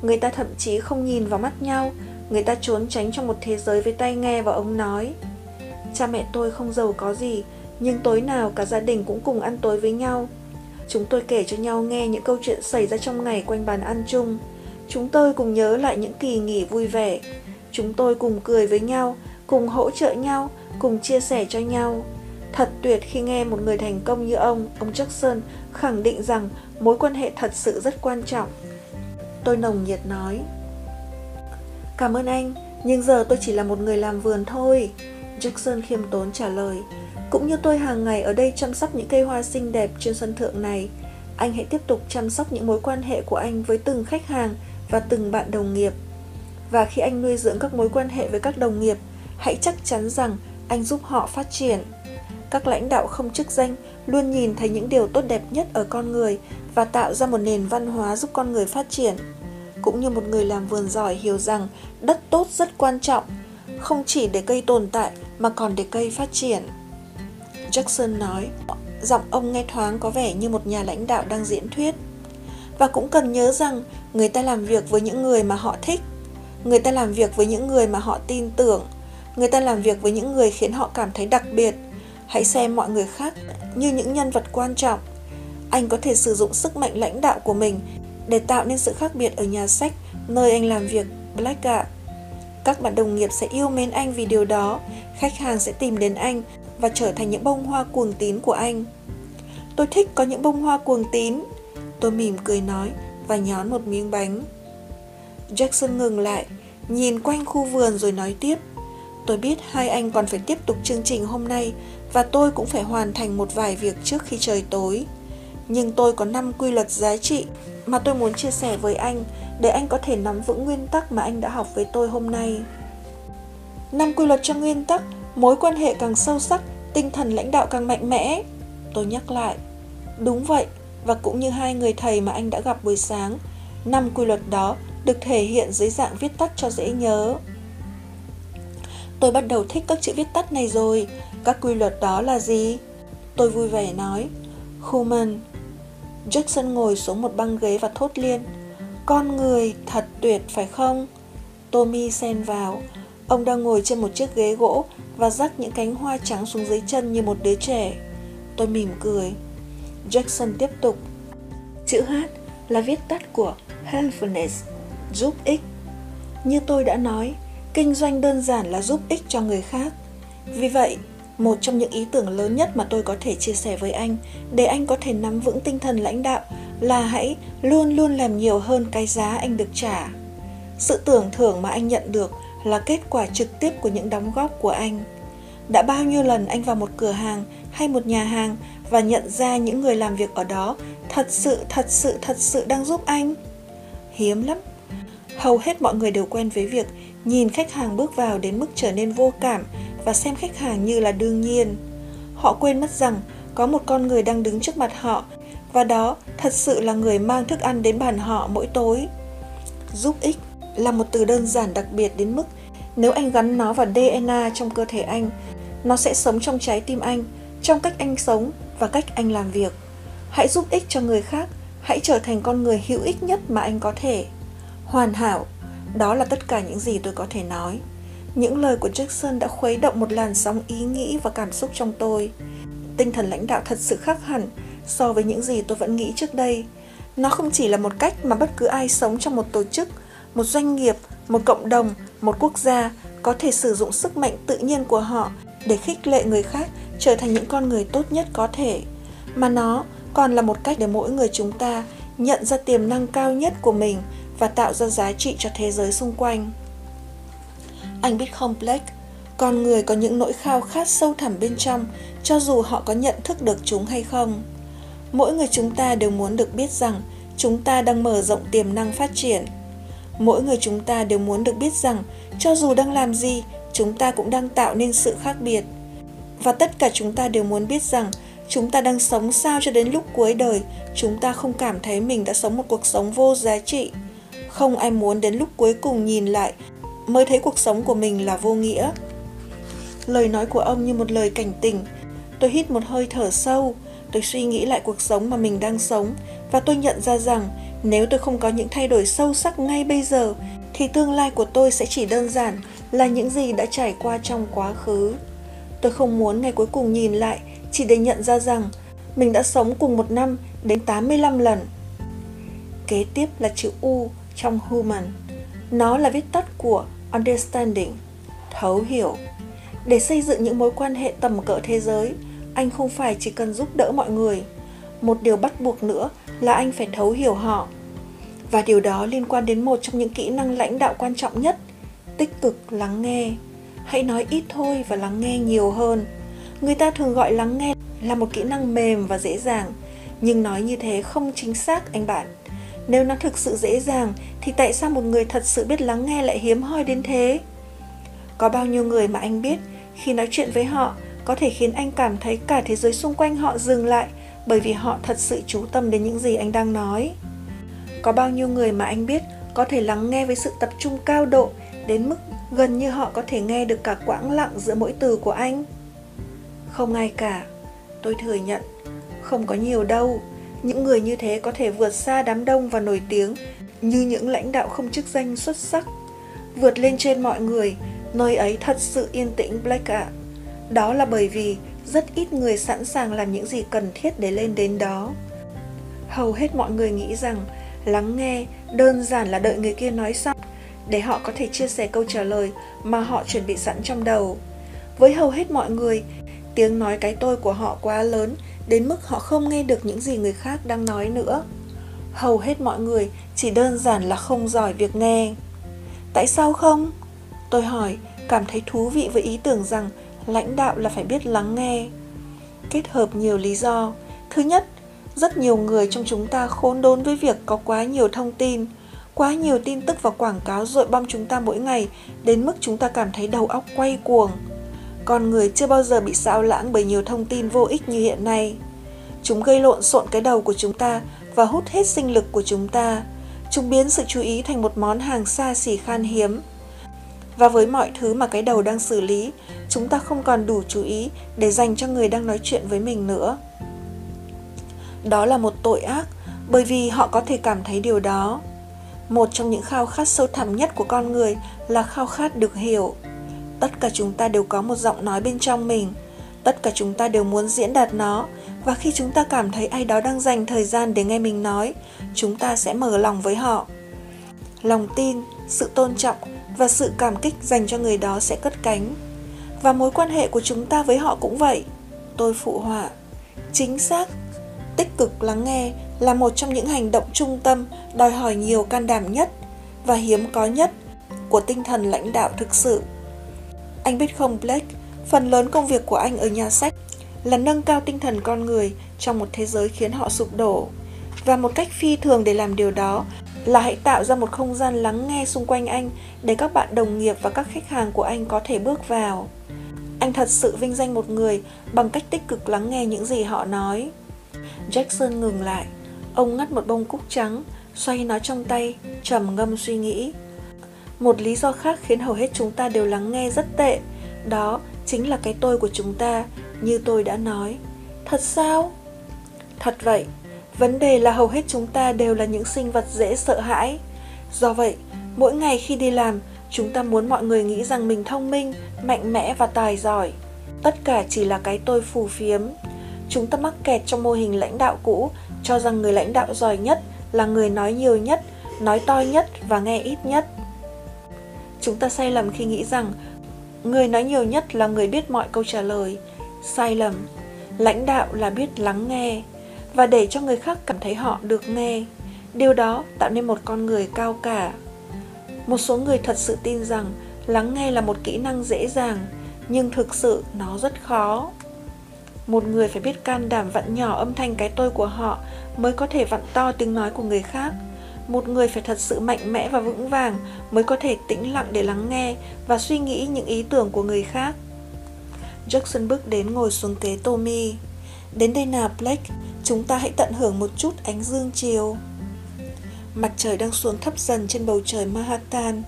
Người ta thậm chí không nhìn vào mắt nhau, người ta trốn tránh trong một thế giới với tai nghe và ống nói. Cha mẹ tôi không giàu có gì, nhưng tối nào cả gia đình cũng cùng ăn tối với nhau. Chúng tôi kể cho nhau nghe những câu chuyện xảy ra trong ngày quanh bàn ăn chung. Chúng tôi cùng nhớ lại những kỳ nghỉ vui vẻ. Chúng tôi cùng cười với nhau, cùng hỗ trợ nhau, cùng chia sẻ cho nhau. Thật tuyệt khi nghe một người thành công như ông, ông Jackson, khẳng định rằng mối quan hệ thật sự rất quan trọng. Tôi nồng nhiệt nói. Cảm ơn anh, nhưng giờ tôi chỉ là một người làm vườn thôi. Jackson khiêm tốn trả lời. Cũng như tôi hàng ngày ở đây chăm sóc những cây hoa xinh đẹp trên sân thượng này, anh hãy tiếp tục chăm sóc những mối quan hệ của anh với từng khách hàng và từng bạn đồng nghiệp. Và khi anh nuôi dưỡng các mối quan hệ với các đồng nghiệp, hãy chắc chắn rằng anh giúp họ phát triển. các lãnh đạo không chức danh luôn nhìn thấy những điều tốt đẹp nhất ở con người và tạo ra một nền văn hóa giúp con người phát triển. Cũng như một người làm vườn giỏi hiểu rằng đất tốt rất quan trọng, không chỉ để cây tồn tại mà còn để cây phát triển. Jackson nói, giọng ông nghe thoáng có vẻ như một nhà lãnh đạo đang diễn thuyết. Và cũng cần nhớ rằng người ta làm việc với những người mà họ thích, người ta làm việc với những người mà họ tin tưởng, người ta làm việc với những người khiến họ cảm thấy đặc biệt hãy xem mọi người khác như những nhân vật quan trọng anh có thể sử dụng sức mạnh lãnh đạo của mình để tạo nên sự khác biệt ở nhà sách nơi anh làm việc Blackgate. Các bạn đồng nghiệp sẽ yêu mến anh vì điều đó, khách hàng sẽ tìm đến anh và trở thành những bông hoa cuồng tín của anh. Tôi thích có những bông hoa cuồng tín. Tôi mỉm cười nói và nhón một miếng bánh. Jackson ngừng lại, nhìn quanh khu vườn rồi nói tiếp. Tôi biết hai anh còn phải tiếp tục chương trình hôm nay và tôi cũng phải hoàn thành một vài việc trước khi trời tối. Nhưng tôi có 5 quy luật giá trị mà tôi muốn chia sẻ với anh để anh có thể nắm vững nguyên tắc mà anh đã học với tôi hôm nay. Năm quy luật cho nguyên tắc, mối quan hệ càng sâu sắc, tinh thần lãnh đạo càng mạnh mẽ. Tôi nhắc lại. Đúng vậy, và cũng như hai người thầy mà anh đã gặp buổi sáng, năm quy luật đó được thể hiện dưới dạng viết tắt cho dễ nhớ. Tôi bắt đầu thích các chữ viết tắt này rồi. Các quy luật đó là gì? Tôi vui vẻ nói. Human. Jackson ngồi xuống một băng ghế và thốt liên. Con người thật tuyệt phải không? Tommy xen vào. Ông đang ngồi trên một chiếc ghế gỗ và rắc những cánh hoa trắng xuống dưới chân như một đứa trẻ. Tôi mỉm cười. Jackson tiếp tục. Chữ H là viết tắt của helpfulness, giúp ích. Như tôi đã nói, kinh doanh đơn giản là giúp ích cho người khác. Vì vậy, một trong những ý tưởng lớn nhất mà tôi có thể chia sẻ với anh, để anh có thể nắm vững tinh thần lãnh đạo, là hãy luôn luôn làm nhiều hơn cái giá anh được trả. Sự tưởng thưởng mà anh nhận được là kết quả trực tiếp của những đóng góp của anh. Đã bao nhiêu lần anh vào một cửa hàng hay một nhà hàng và nhận ra những người làm việc ở đó thật sự thật sự thật sự đang giúp anh? Hiếm lắm. Hầu hết mọi người đều quen với việc nhìn khách hàng bước vào đến mức trở nên vô cảm và xem khách hàng như là đương nhiên. Họ quên mất rằng có một con người đang đứng trước mặt họ, và đó thật sự là người mang thức ăn đến bàn họ mỗi tối. Giúp ích là một từ đơn giản đặc biệt đến mức nếu anh gắn nó vào dna trong cơ thể anh, nó sẽ sống trong trái tim anh, trong cách anh sống và cách anh làm việc. Hãy giúp ích cho người khác, hãy trở thành con người hữu ích nhất mà anh có thể. Hoàn hảo, đó là tất cả những gì tôi có thể nói những lời của jackson đã khuấy động một làn sóng ý nghĩ và cảm xúc trong tôi. Tinh thần lãnh đạo thật sự khác hẳn so với những gì tôi vẫn nghĩ trước đây. Nó không chỉ là một cách mà bất cứ ai sống trong một tổ chức, một doanh nghiệp, một cộng đồng, một quốc gia có thể sử dụng sức mạnh tự nhiên của họ để khích lệ người khác trở thành những con người tốt nhất có thể, mà nó còn là một cách để mỗi người chúng ta nhận ra tiềm năng cao nhất của mình và tạo ra giá trị cho thế giới xung quanh anh biết không, blake? Con người có những nỗi khao khát sâu thẳm bên trong, cho dù họ có nhận thức được chúng hay không. Mỗi người chúng ta đều muốn được biết rằng chúng ta đang mở rộng tiềm năng phát triển. Mỗi người chúng ta đều muốn được biết rằng cho dù đang làm gì, chúng ta cũng đang tạo nên sự khác biệt. Và tất cả chúng ta đều muốn biết rằng chúng ta đang sống sao cho đến lúc cuối đời, chúng ta không cảm thấy mình đã sống một cuộc sống vô giá trị. Không ai muốn đến lúc cuối cùng nhìn lại mới thấy cuộc sống của mình là vô nghĩa lời nói của ông như một lời cảnh tỉnh tôi hít một hơi thở sâu, tôi suy nghĩ lại cuộc sống mà mình đang sống, và tôi nhận ra rằng nếu tôi không có những thay đổi sâu sắc ngay bây giờ, thì tương lai của tôi sẽ chỉ đơn giản là những gì đã trải qua trong quá khứ tôi không muốn ngày cuối cùng nhìn lại chỉ để nhận ra rằng mình đã sống cùng một năm đến 85 lần. Kế tiếp là chữ U trong human. Nó là viết tắt của understanding, thấu hiểu. Để xây dựng những mối quan hệ tầm cỡ thế giới, anh không phải chỉ cần giúp đỡ mọi người. Một điều bắt buộc nữa là anh phải thấu hiểu họ. Và điều đó liên quan đến một trong những kỹ năng lãnh đạo quan trọng nhất tích cực lắng nghe. Hãy nói ít thôi và lắng nghe nhiều hơn. Người ta thường gọi lắng nghe là một kỹ năng mềm và dễ dàng nhưng nói như thế không chính xác anh bạn nếu nó thực sự dễ dàng, thì tại sao một người thật sự biết lắng nghe lại hiếm hoi đến thế? Có bao nhiêu người mà anh biết, khi nói chuyện với họ, có thể khiến anh cảm thấy cả thế giới xung quanh họ dừng lại, bởi vì họ thật sự chú tâm đến những gì anh đang nói. Có bao nhiêu người mà anh biết, có thể lắng nghe với sự tập trung cao độ, đến mức gần như họ có thể nghe được cả quãng lặng giữa mỗi từ của anh? Không ai cả, tôi thừa nhận, không có nhiều đâu những người như thế có thể vượt xa đám đông và nổi tiếng, như những lãnh đạo không chức danh xuất sắc. Vượt lên trên mọi người, nơi ấy thật sự yên tĩnh, black ạ. Đó là bởi vì rất ít người sẵn sàng làm những gì cần thiết để lên đến đó. Hầu hết mọi người nghĩ rằng lắng nghe đơn giản là đợi người kia nói xong, để họ có thể chia sẻ câu trả lời mà họ chuẩn bị sẵn trong đầu. Với hầu hết mọi người, tiếng nói cái tôi của họ quá lớn đến mức họ không nghe được những gì người khác đang nói nữa. Hầu hết mọi người chỉ đơn giản là không giỏi việc nghe. Tại sao không? Tôi hỏi, cảm thấy thú vị với ý tưởng rằng lãnh đạo là phải biết lắng nghe. Kết hợp nhiều lý do. Thứ nhất, rất nhiều người trong chúng ta khốn đốn với việc có quá nhiều thông tin, quá nhiều tin tức và quảng cáo dội bom chúng ta mỗi ngày, đến mức chúng ta cảm thấy đầu óc quay cuồng con người chưa bao giờ bị xáo lãng bởi nhiều thông tin vô ích như hiện nay. Chúng gây lộn xộn cái đầu của chúng ta và hút hết sinh lực của chúng ta. Chúng biến sự chú ý thành một món hàng xa xỉ khan hiếm. Và với mọi thứ mà cái đầu đang xử lý, chúng ta không còn đủ chú ý để dành cho người đang nói chuyện với mình nữa. Đó là một tội ác, bởi vì họ có thể cảm thấy điều đó. Một trong những khao khát sâu thẳm nhất của con người là khao khát được hiểu tất cả chúng ta đều có một giọng nói bên trong mình. Tất cả chúng ta đều muốn diễn đạt nó. Và khi chúng ta cảm thấy ai đó đang dành thời gian để nghe mình nói, chúng ta sẽ mở lòng với họ. Lòng tin, sự tôn trọng và sự cảm kích dành cho người đó sẽ cất cánh. Và mối quan hệ của chúng ta với họ cũng vậy. Tôi phụ họa. Chính xác, tích cực lắng nghe là một trong những hành động trung tâm, đòi hỏi nhiều can đảm nhất và hiếm có nhất của tinh thần lãnh đạo thực sự anh biết không, blake? Phần lớn công việc của anh ở nhà sách là nâng cao tinh thần con người trong một thế giới khiến họ sụp đổ. Và một cách phi thường để làm điều đó là hãy tạo ra một không gian lắng nghe xung quanh anh để các bạn đồng nghiệp và các khách hàng của anh có thể bước vào. Anh thật sự vinh danh một người bằng cách tích cực lắng nghe những gì họ nói. Jackson ngừng lại. Ông ngắt một bông cúc trắng, xoay nó trong tay, trầm ngâm suy nghĩ một lý do khác khiến hầu hết chúng ta đều lắng nghe rất tệ. Đó chính là cái tôi của chúng ta, như tôi đã nói. Thật sao? Thật vậy. Vấn đề là hầu hết chúng ta đều là những sinh vật dễ sợ hãi. Do vậy, mỗi ngày khi đi làm, chúng ta muốn mọi người nghĩ rằng mình thông minh, mạnh mẽ và tài giỏi. Tất cả chỉ là cái tôi phù phiếm. Chúng ta mắc kẹt trong mô hình lãnh đạo cũ, cho rằng người lãnh đạo giỏi nhất là người nói nhiều nhất, nói to nhất và nghe ít nhất chúng ta sai lầm khi nghĩ rằng người nói nhiều nhất là người biết mọi câu trả lời. Sai lầm. Lãnh đạo là biết lắng nghe và để cho người khác cảm thấy họ được nghe. Điều đó tạo nên một con người cao cả. Một số người thật sự tin rằng lắng nghe là một kỹ năng dễ dàng, nhưng thực sự nó rất khó. Một người phải biết can đảm vặn nhỏ âm thanh cái tôi của họ mới có thể vặn to tiếng nói của người khác một người phải thật sự mạnh mẽ và vững vàng mới có thể tĩnh lặng để lắng nghe và suy nghĩ những ý tưởng của người khác. Jackson bước đến ngồi xuống kế tommy. Đến đây nào blake, chúng ta hãy tận hưởng một chút ánh dương chiều. Mặt trời đang xuống thấp dần trên bầu trời manhattan.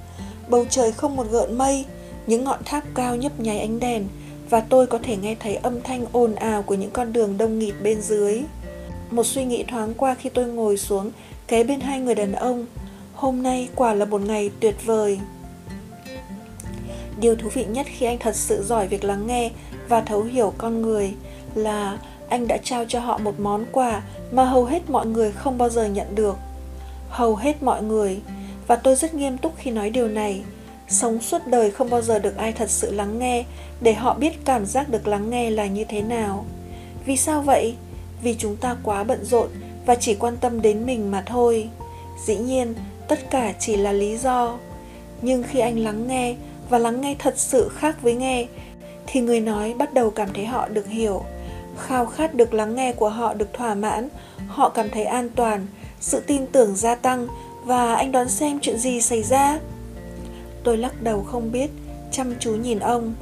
Bầu trời không một gợn mây, những ngọn tháp cao nhấp nháy ánh đèn và tôi có thể nghe thấy âm thanh ồn ào của những con đường đông nghịt bên dưới. Một suy nghĩ thoáng qua khi tôi ngồi xuống kế bên hai người đàn ông, hôm nay quả là một ngày tuyệt vời. Điều thú vị nhất khi anh thật sự giỏi việc lắng nghe và thấu hiểu con người là anh đã trao cho họ một món quà mà hầu hết mọi người không bao giờ nhận được. Hầu hết mọi người, và tôi rất nghiêm túc khi nói điều này, sống suốt đời không bao giờ được ai thật sự lắng nghe để họ biết cảm giác được lắng nghe là như thế nào. Vì sao vậy? Vì chúng ta quá bận rộn và chỉ quan tâm đến mình mà thôi. Dĩ nhiên, tất cả chỉ là lý do. Nhưng khi anh lắng nghe và lắng nghe thật sự khác với nghe, thì người nói bắt đầu cảm thấy họ được hiểu. Khao khát được lắng nghe của họ được thỏa mãn, họ cảm thấy an toàn, sự tin tưởng gia tăng và anh đoán xem chuyện gì xảy ra. Tôi lắc đầu không biết, chăm chú nhìn ông.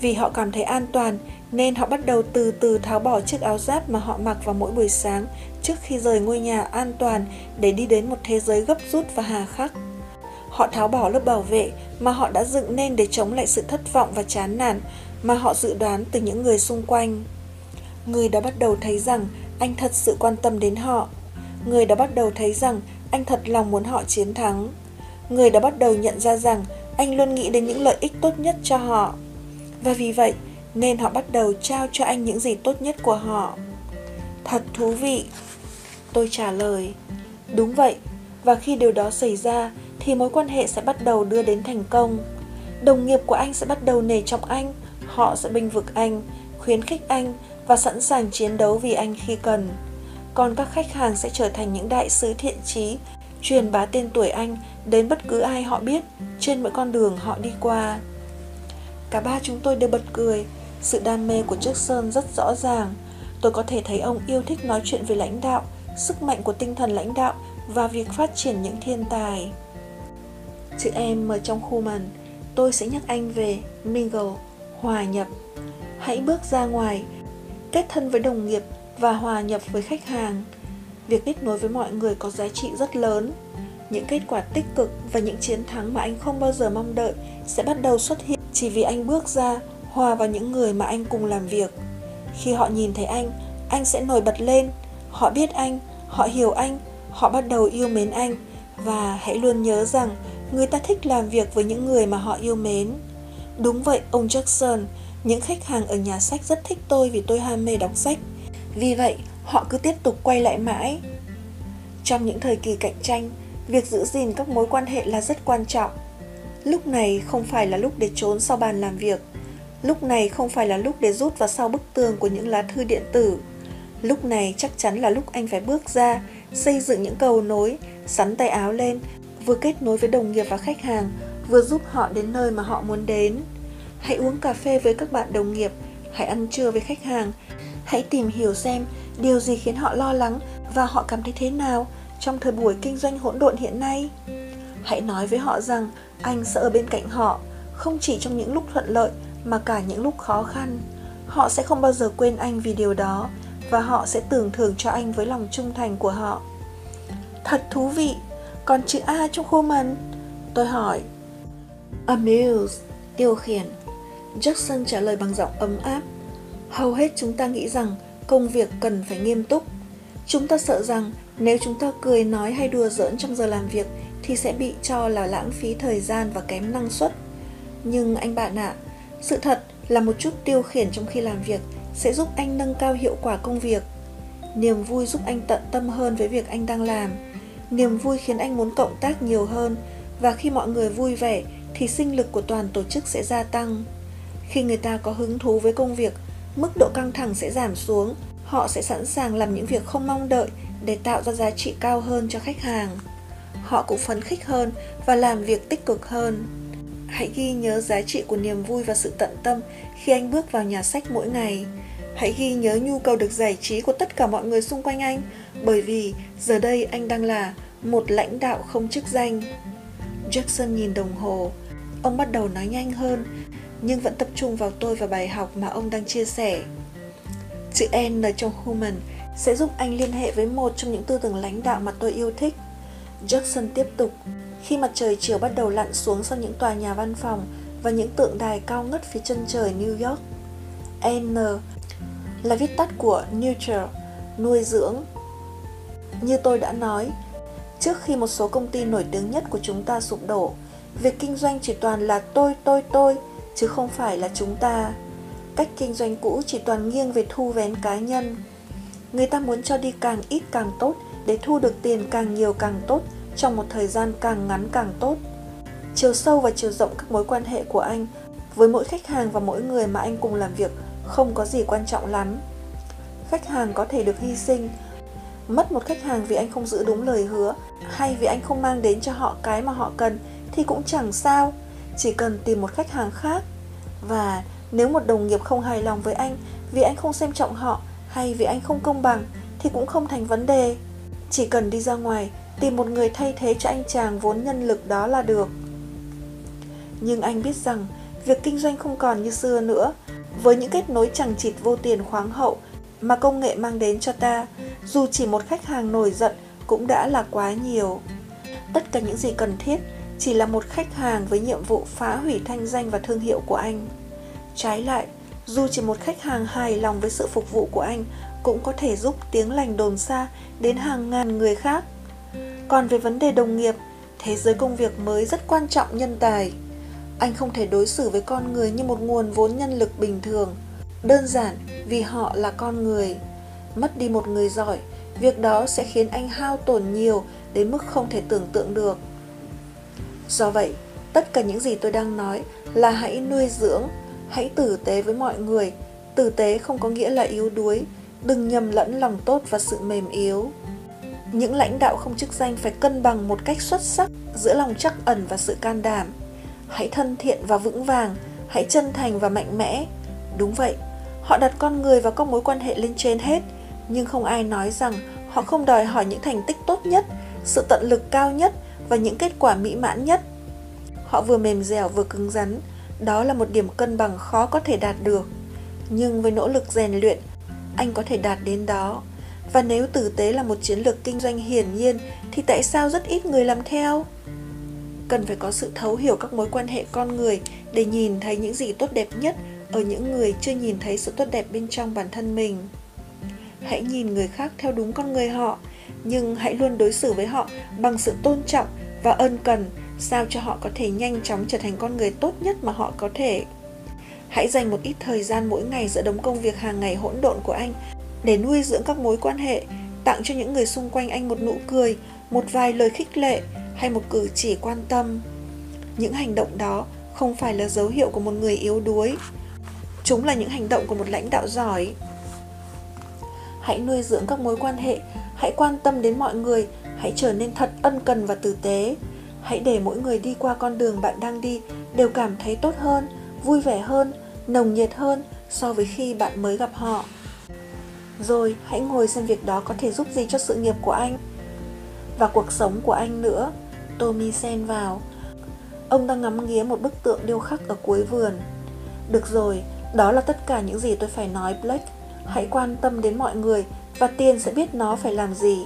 Vì họ cảm thấy an toàn, nên họ bắt đầu từ từ tháo bỏ chiếc áo giáp mà họ mặc vào mỗi buổi sáng trước khi rời ngôi nhà an toàn để đi đến một thế giới gấp rút và hà khắc. Họ tháo bỏ lớp bảo vệ mà họ đã dựng nên để chống lại sự thất vọng và chán nản mà họ dự đoán từ những người xung quanh. Người đã bắt đầu thấy rằng anh thật sự quan tâm đến họ. Người đã bắt đầu thấy rằng anh thật lòng muốn họ chiến thắng. Người đã bắt đầu nhận ra rằng anh luôn nghĩ đến những lợi ích tốt nhất cho họ. Và vì vậy, nên họ bắt đầu trao cho anh những gì tốt nhất của họ. Thật thú vị. Tôi trả lời. Đúng vậy, và khi điều đó xảy ra thì mối quan hệ sẽ bắt đầu đưa đến thành công. Đồng nghiệp của anh sẽ bắt đầu nể trọng anh, họ sẽ binh vực anh, khuyến khích anh và sẵn sàng chiến đấu vì anh khi cần. Còn các khách hàng sẽ trở thành những đại sứ thiện trí, truyền bá tên tuổi anh đến bất cứ ai họ biết trên mỗi con đường họ đi qua. Cả ba chúng tôi đều bật cười, sự đam mê của chiếc sơn rất rõ ràng. Tôi có thể thấy ông yêu thích nói chuyện về lãnh đạo, sức mạnh của tinh thần lãnh đạo và việc phát triển những thiên tài. Chữ em ở trong khu mần, tôi sẽ nhắc anh về mingle, hòa nhập. Hãy bước ra ngoài, kết thân với đồng nghiệp và hòa nhập với khách hàng. Việc kết nối với mọi người có giá trị rất lớn. Những kết quả tích cực và những chiến thắng mà anh không bao giờ mong đợi sẽ bắt đầu xuất hiện chỉ vì anh bước ra hòa vào những người mà anh cùng làm việc. Khi họ nhìn thấy anh, anh sẽ nổi bật lên. Họ biết anh, họ hiểu anh, họ bắt đầu yêu mến anh và hãy luôn nhớ rằng người ta thích làm việc với những người mà họ yêu mến. Đúng vậy, ông Jackson, những khách hàng ở nhà sách rất thích tôi vì tôi ham mê đọc sách. Vì vậy, họ cứ tiếp tục quay lại mãi. Trong những thời kỳ cạnh tranh, việc giữ gìn các mối quan hệ là rất quan trọng. Lúc này không phải là lúc để trốn sau bàn làm việc. Lúc này không phải là lúc để rút vào sau bức tường của những lá thư điện tử. Lúc này chắc chắn là lúc anh phải bước ra, xây dựng những cầu nối, sắn tay áo lên, vừa kết nối với đồng nghiệp và khách hàng, vừa giúp họ đến nơi mà họ muốn đến. Hãy uống cà phê với các bạn đồng nghiệp, hãy ăn trưa với khách hàng, hãy tìm hiểu xem điều gì khiến họ lo lắng và họ cảm thấy thế nào trong thời buổi kinh doanh hỗn độn hiện nay. Hãy nói với họ rằng anh sẽ ở bên cạnh họ, không chỉ trong những lúc thuận lợi mà cả những lúc khó khăn. Họ sẽ không bao giờ quên anh vì điều đó và họ sẽ tưởng thưởng cho anh với lòng trung thành của họ. Thật thú vị, còn chữ A trong Human? Tôi hỏi. Amuse, tiêu khiển. Jackson trả lời bằng giọng ấm áp. Hầu hết chúng ta nghĩ rằng công việc cần phải nghiêm túc. Chúng ta sợ rằng nếu chúng ta cười nói hay đùa giỡn trong giờ làm việc thì sẽ bị cho là lãng phí thời gian và kém năng suất. Nhưng anh bạn ạ, à, sự thật là một chút tiêu khiển trong khi làm việc sẽ giúp anh nâng cao hiệu quả công việc. Niềm vui giúp anh tận tâm hơn với việc anh đang làm. Niềm vui khiến anh muốn cộng tác nhiều hơn và khi mọi người vui vẻ thì sinh lực của toàn tổ chức sẽ gia tăng. Khi người ta có hứng thú với công việc, mức độ căng thẳng sẽ giảm xuống, họ sẽ sẵn sàng làm những việc không mong đợi để tạo ra giá trị cao hơn cho khách hàng. Họ cũng phấn khích hơn và làm việc tích cực hơn. Hãy ghi nhớ giá trị của niềm vui và sự tận tâm khi anh bước vào nhà sách mỗi ngày. Hãy ghi nhớ nhu cầu được giải trí của tất cả mọi người xung quanh anh, bởi vì giờ đây anh đang là một lãnh đạo không chức danh. Jackson nhìn đồng hồ. Ông bắt đầu nói nhanh hơn, nhưng vẫn tập trung vào tôi và bài học mà ông đang chia sẻ. Chữ N trong Human sẽ giúp anh liên hệ với một trong những tư tưởng lãnh đạo mà tôi yêu thích. Jackson tiếp tục. Khi mặt trời chiều bắt đầu lặn xuống sau những tòa nhà văn phòng và những tượng đài cao ngất phía chân trời New York, N là viết tắt của Nurture, nuôi dưỡng. Như tôi đã nói, trước khi một số công ty nổi tiếng nhất của chúng ta sụp đổ, việc kinh doanh chỉ toàn là tôi, tôi, tôi, chứ không phải là chúng ta. Cách kinh doanh cũ chỉ toàn nghiêng về thu vén cá nhân. Người ta muốn cho đi càng ít càng tốt để thu được tiền càng nhiều càng tốt trong một thời gian càng ngắn càng tốt. Chiều sâu và chiều rộng các mối quan hệ của anh với mỗi khách hàng và mỗi người mà anh cùng làm việc không có gì quan trọng lắm. Khách hàng có thể được hy sinh, mất một khách hàng vì anh không giữ đúng lời hứa hay vì anh không mang đến cho họ cái mà họ cần thì cũng chẳng sao, chỉ cần tìm một khách hàng khác. Và nếu một đồng nghiệp không hài lòng với anh vì anh không xem trọng họ hay vì anh không công bằng thì cũng không thành vấn đề. Chỉ cần đi ra ngoài tìm một người thay thế cho anh chàng vốn nhân lực đó là được. Nhưng anh biết rằng việc kinh doanh không còn như xưa nữa với những kết nối chẳng chịt vô tiền khoáng hậu mà công nghệ mang đến cho ta, dù chỉ một khách hàng nổi giận cũng đã là quá nhiều. Tất cả những gì cần thiết chỉ là một khách hàng với nhiệm vụ phá hủy thanh danh và thương hiệu của anh. Trái lại, dù chỉ một khách hàng hài lòng với sự phục vụ của anh cũng có thể giúp tiếng lành đồn xa đến hàng ngàn người khác. Còn về vấn đề đồng nghiệp, thế giới công việc mới rất quan trọng nhân tài. Anh không thể đối xử với con người như một nguồn vốn nhân lực bình thường, đơn giản vì họ là con người. Mất đi một người giỏi, việc đó sẽ khiến anh hao tổn nhiều đến mức không thể tưởng tượng được. Do vậy, tất cả những gì tôi đang nói là hãy nuôi dưỡng, hãy tử tế với mọi người. Tử tế không có nghĩa là yếu đuối, đừng nhầm lẫn lòng tốt và sự mềm yếu. Những lãnh đạo không chức danh phải cân bằng một cách xuất sắc giữa lòng chắc ẩn và sự can đảm. Hãy thân thiện và vững vàng, hãy chân thành và mạnh mẽ. Đúng vậy, họ đặt con người và các mối quan hệ lên trên hết, nhưng không ai nói rằng họ không đòi hỏi những thành tích tốt nhất, sự tận lực cao nhất và những kết quả mỹ mãn nhất. Họ vừa mềm dẻo vừa cứng rắn, đó là một điểm cân bằng khó có thể đạt được. Nhưng với nỗ lực rèn luyện, anh có thể đạt đến đó. Và nếu tử tế là một chiến lược kinh doanh hiển nhiên thì tại sao rất ít người làm theo? Cần phải có sự thấu hiểu các mối quan hệ con người để nhìn thấy những gì tốt đẹp nhất ở những người chưa nhìn thấy sự tốt đẹp bên trong bản thân mình. Hãy nhìn người khác theo đúng con người họ, nhưng hãy luôn đối xử với họ bằng sự tôn trọng và ân cần sao cho họ có thể nhanh chóng trở thành con người tốt nhất mà họ có thể hãy dành một ít thời gian mỗi ngày giữa đống công việc hàng ngày hỗn độn của anh để nuôi dưỡng các mối quan hệ tặng cho những người xung quanh anh một nụ cười một vài lời khích lệ hay một cử chỉ quan tâm. Những hành động đó không phải là dấu hiệu của một người yếu đuối. Chúng là những hành động của một lãnh đạo giỏi. Hãy nuôi dưỡng các mối quan hệ, hãy quan tâm đến mọi người, hãy trở nên thật ân cần và tử tế. Hãy để mỗi người đi qua con đường bạn đang đi đều cảm thấy tốt hơn, vui vẻ hơn, nồng nhiệt hơn so với khi bạn mới gặp họ. Rồi, hãy ngồi xem việc đó có thể giúp gì cho sự nghiệp của anh và cuộc sống của anh nữa tommy xen vào. Ông đang ngắm nghía một bức tượng điêu khắc ở cuối vườn. Được rồi, đó là tất cả những gì tôi phải nói, blake. Hãy quan tâm đến mọi người và tiền sẽ biết nó phải làm gì.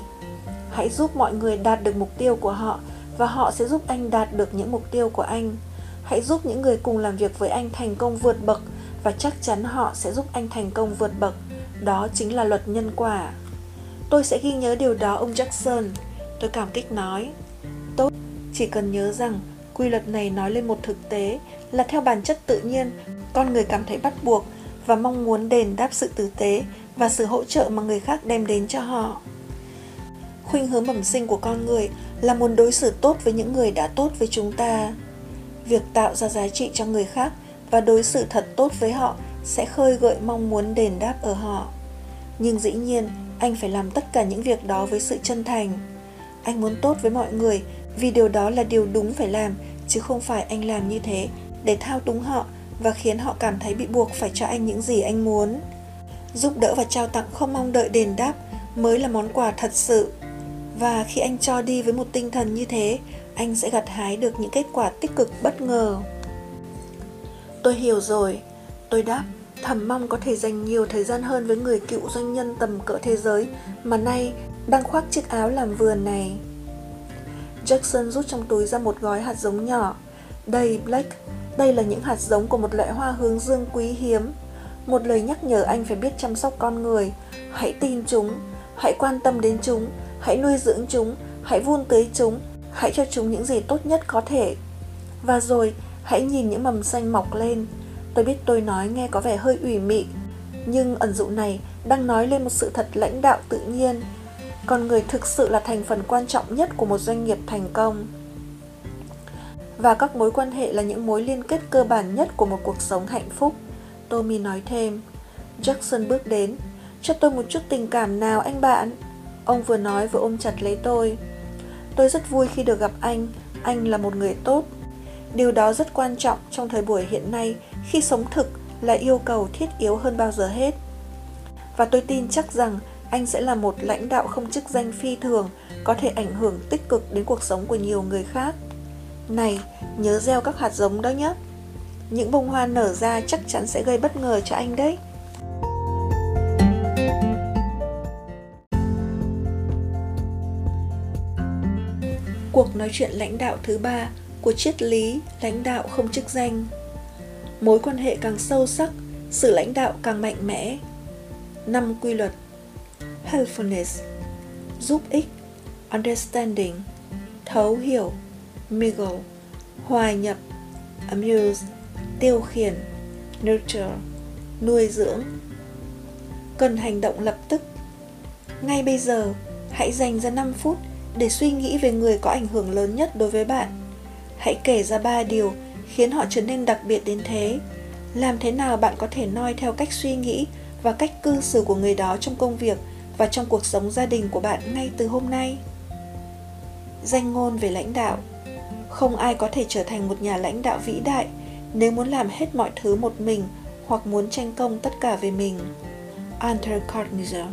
Hãy giúp mọi người đạt được mục tiêu của họ và họ sẽ giúp anh đạt được những mục tiêu của anh. Hãy giúp những người cùng làm việc với anh thành công vượt bậc và chắc chắn họ sẽ giúp anh thành công vượt bậc. Đó chính là luật nhân quả. Tôi sẽ ghi nhớ điều đó, ông jackson. Tôi cảm kích nói tốt. Chỉ cần nhớ rằng, quy luật này nói lên một thực tế là theo bản chất tự nhiên, con người cảm thấy bắt buộc và mong muốn đền đáp sự tử tế và sự hỗ trợ mà người khác đem đến cho họ. Khuynh hướng bẩm sinh của con người là muốn đối xử tốt với những người đã tốt với chúng ta. Việc tạo ra giá trị cho người khác và đối xử thật tốt với họ sẽ khơi gợi mong muốn đền đáp ở họ. Nhưng dĩ nhiên, anh phải làm tất cả những việc đó với sự chân thành. Anh muốn tốt với mọi người vì điều đó là điều đúng phải làm, chứ không phải anh làm như thế để thao túng họ và khiến họ cảm thấy bị buộc phải cho anh những gì anh muốn. Giúp đỡ và trao tặng không mong đợi đền đáp mới là món quà thật sự. Và khi anh cho đi với một tinh thần như thế, anh sẽ gặt hái được những kết quả tích cực bất ngờ. Tôi hiểu rồi. Tôi đáp, thầm mong có thể dành nhiều thời gian hơn với người cựu doanh nhân tầm cỡ thế giới mà nay đang khoác chiếc áo làm vườn này jackson rút trong túi ra một gói hạt giống nhỏ. Đây, blake, đây là những hạt giống của một loại hoa hướng dương quý hiếm. Một lời nhắc nhở anh phải biết chăm sóc con người. Hãy tin chúng, hãy quan tâm đến chúng, hãy nuôi dưỡng chúng, hãy vun tưới chúng, hãy cho chúng những gì tốt nhất có thể. Và rồi, hãy nhìn những mầm xanh mọc lên. Tôi biết tôi nói nghe có vẻ hơi ủy mị, nhưng ẩn dụ này đang nói lên một sự thật lãnh đạo tự nhiên con người thực sự là thành phần quan trọng nhất của một doanh nghiệp thành công. Và các mối quan hệ là những mối liên kết cơ bản nhất của một cuộc sống hạnh phúc. Tommy nói thêm, jackson bước đến, cho tôi một chút tình cảm nào anh bạn? Ông vừa nói vừa ôm chặt lấy tôi. Tôi rất vui khi được gặp anh anh là một người tốt. Điều đó rất quan trọng trong thời buổi hiện nay, khi sống thực là yêu cầu thiết yếu hơn bao giờ hết. Và tôi tin chắc rằng anh sẽ là một lãnh đạo không chức danh phi thường có thể ảnh hưởng tích cực đến cuộc sống của nhiều người khác này nhớ gieo các hạt giống đó nhé những bông hoa nở ra chắc chắn sẽ gây bất ngờ cho anh đấy. Cuộc nói chuyện lãnh đạo thứ ba của triết lý lãnh đạo không chức danh. Mối quan hệ càng sâu sắc, sự lãnh đạo càng mạnh mẽ. Năm quy luật Helpfulness. Giúp ích. Understanding. Thấu hiểu. Mingle. Hòa nhập. Amuse. Tiêu khiển. Nurture. Nuôi dưỡng. Cần hành động lập tức. Ngay bây giờ, hãy dành ra 5 phút để suy nghĩ về người có ảnh hưởng lớn nhất đối với bạn. Hãy kể ra ba điều khiến họ trở nên đặc biệt đến thế. Làm thế nào bạn có thể noi theo cách suy nghĩ và cách cư xử của người đó trong công việc? Và trong cuộc sống gia đình của bạn ngay từ hôm nay? Danh ngôn về lãnh đạo Không ai có thể trở thành một nhà lãnh đạo vĩ đại nếu muốn làm hết mọi thứ một mình hoặc muốn tranh công tất cả về mình. Arthur Carnegie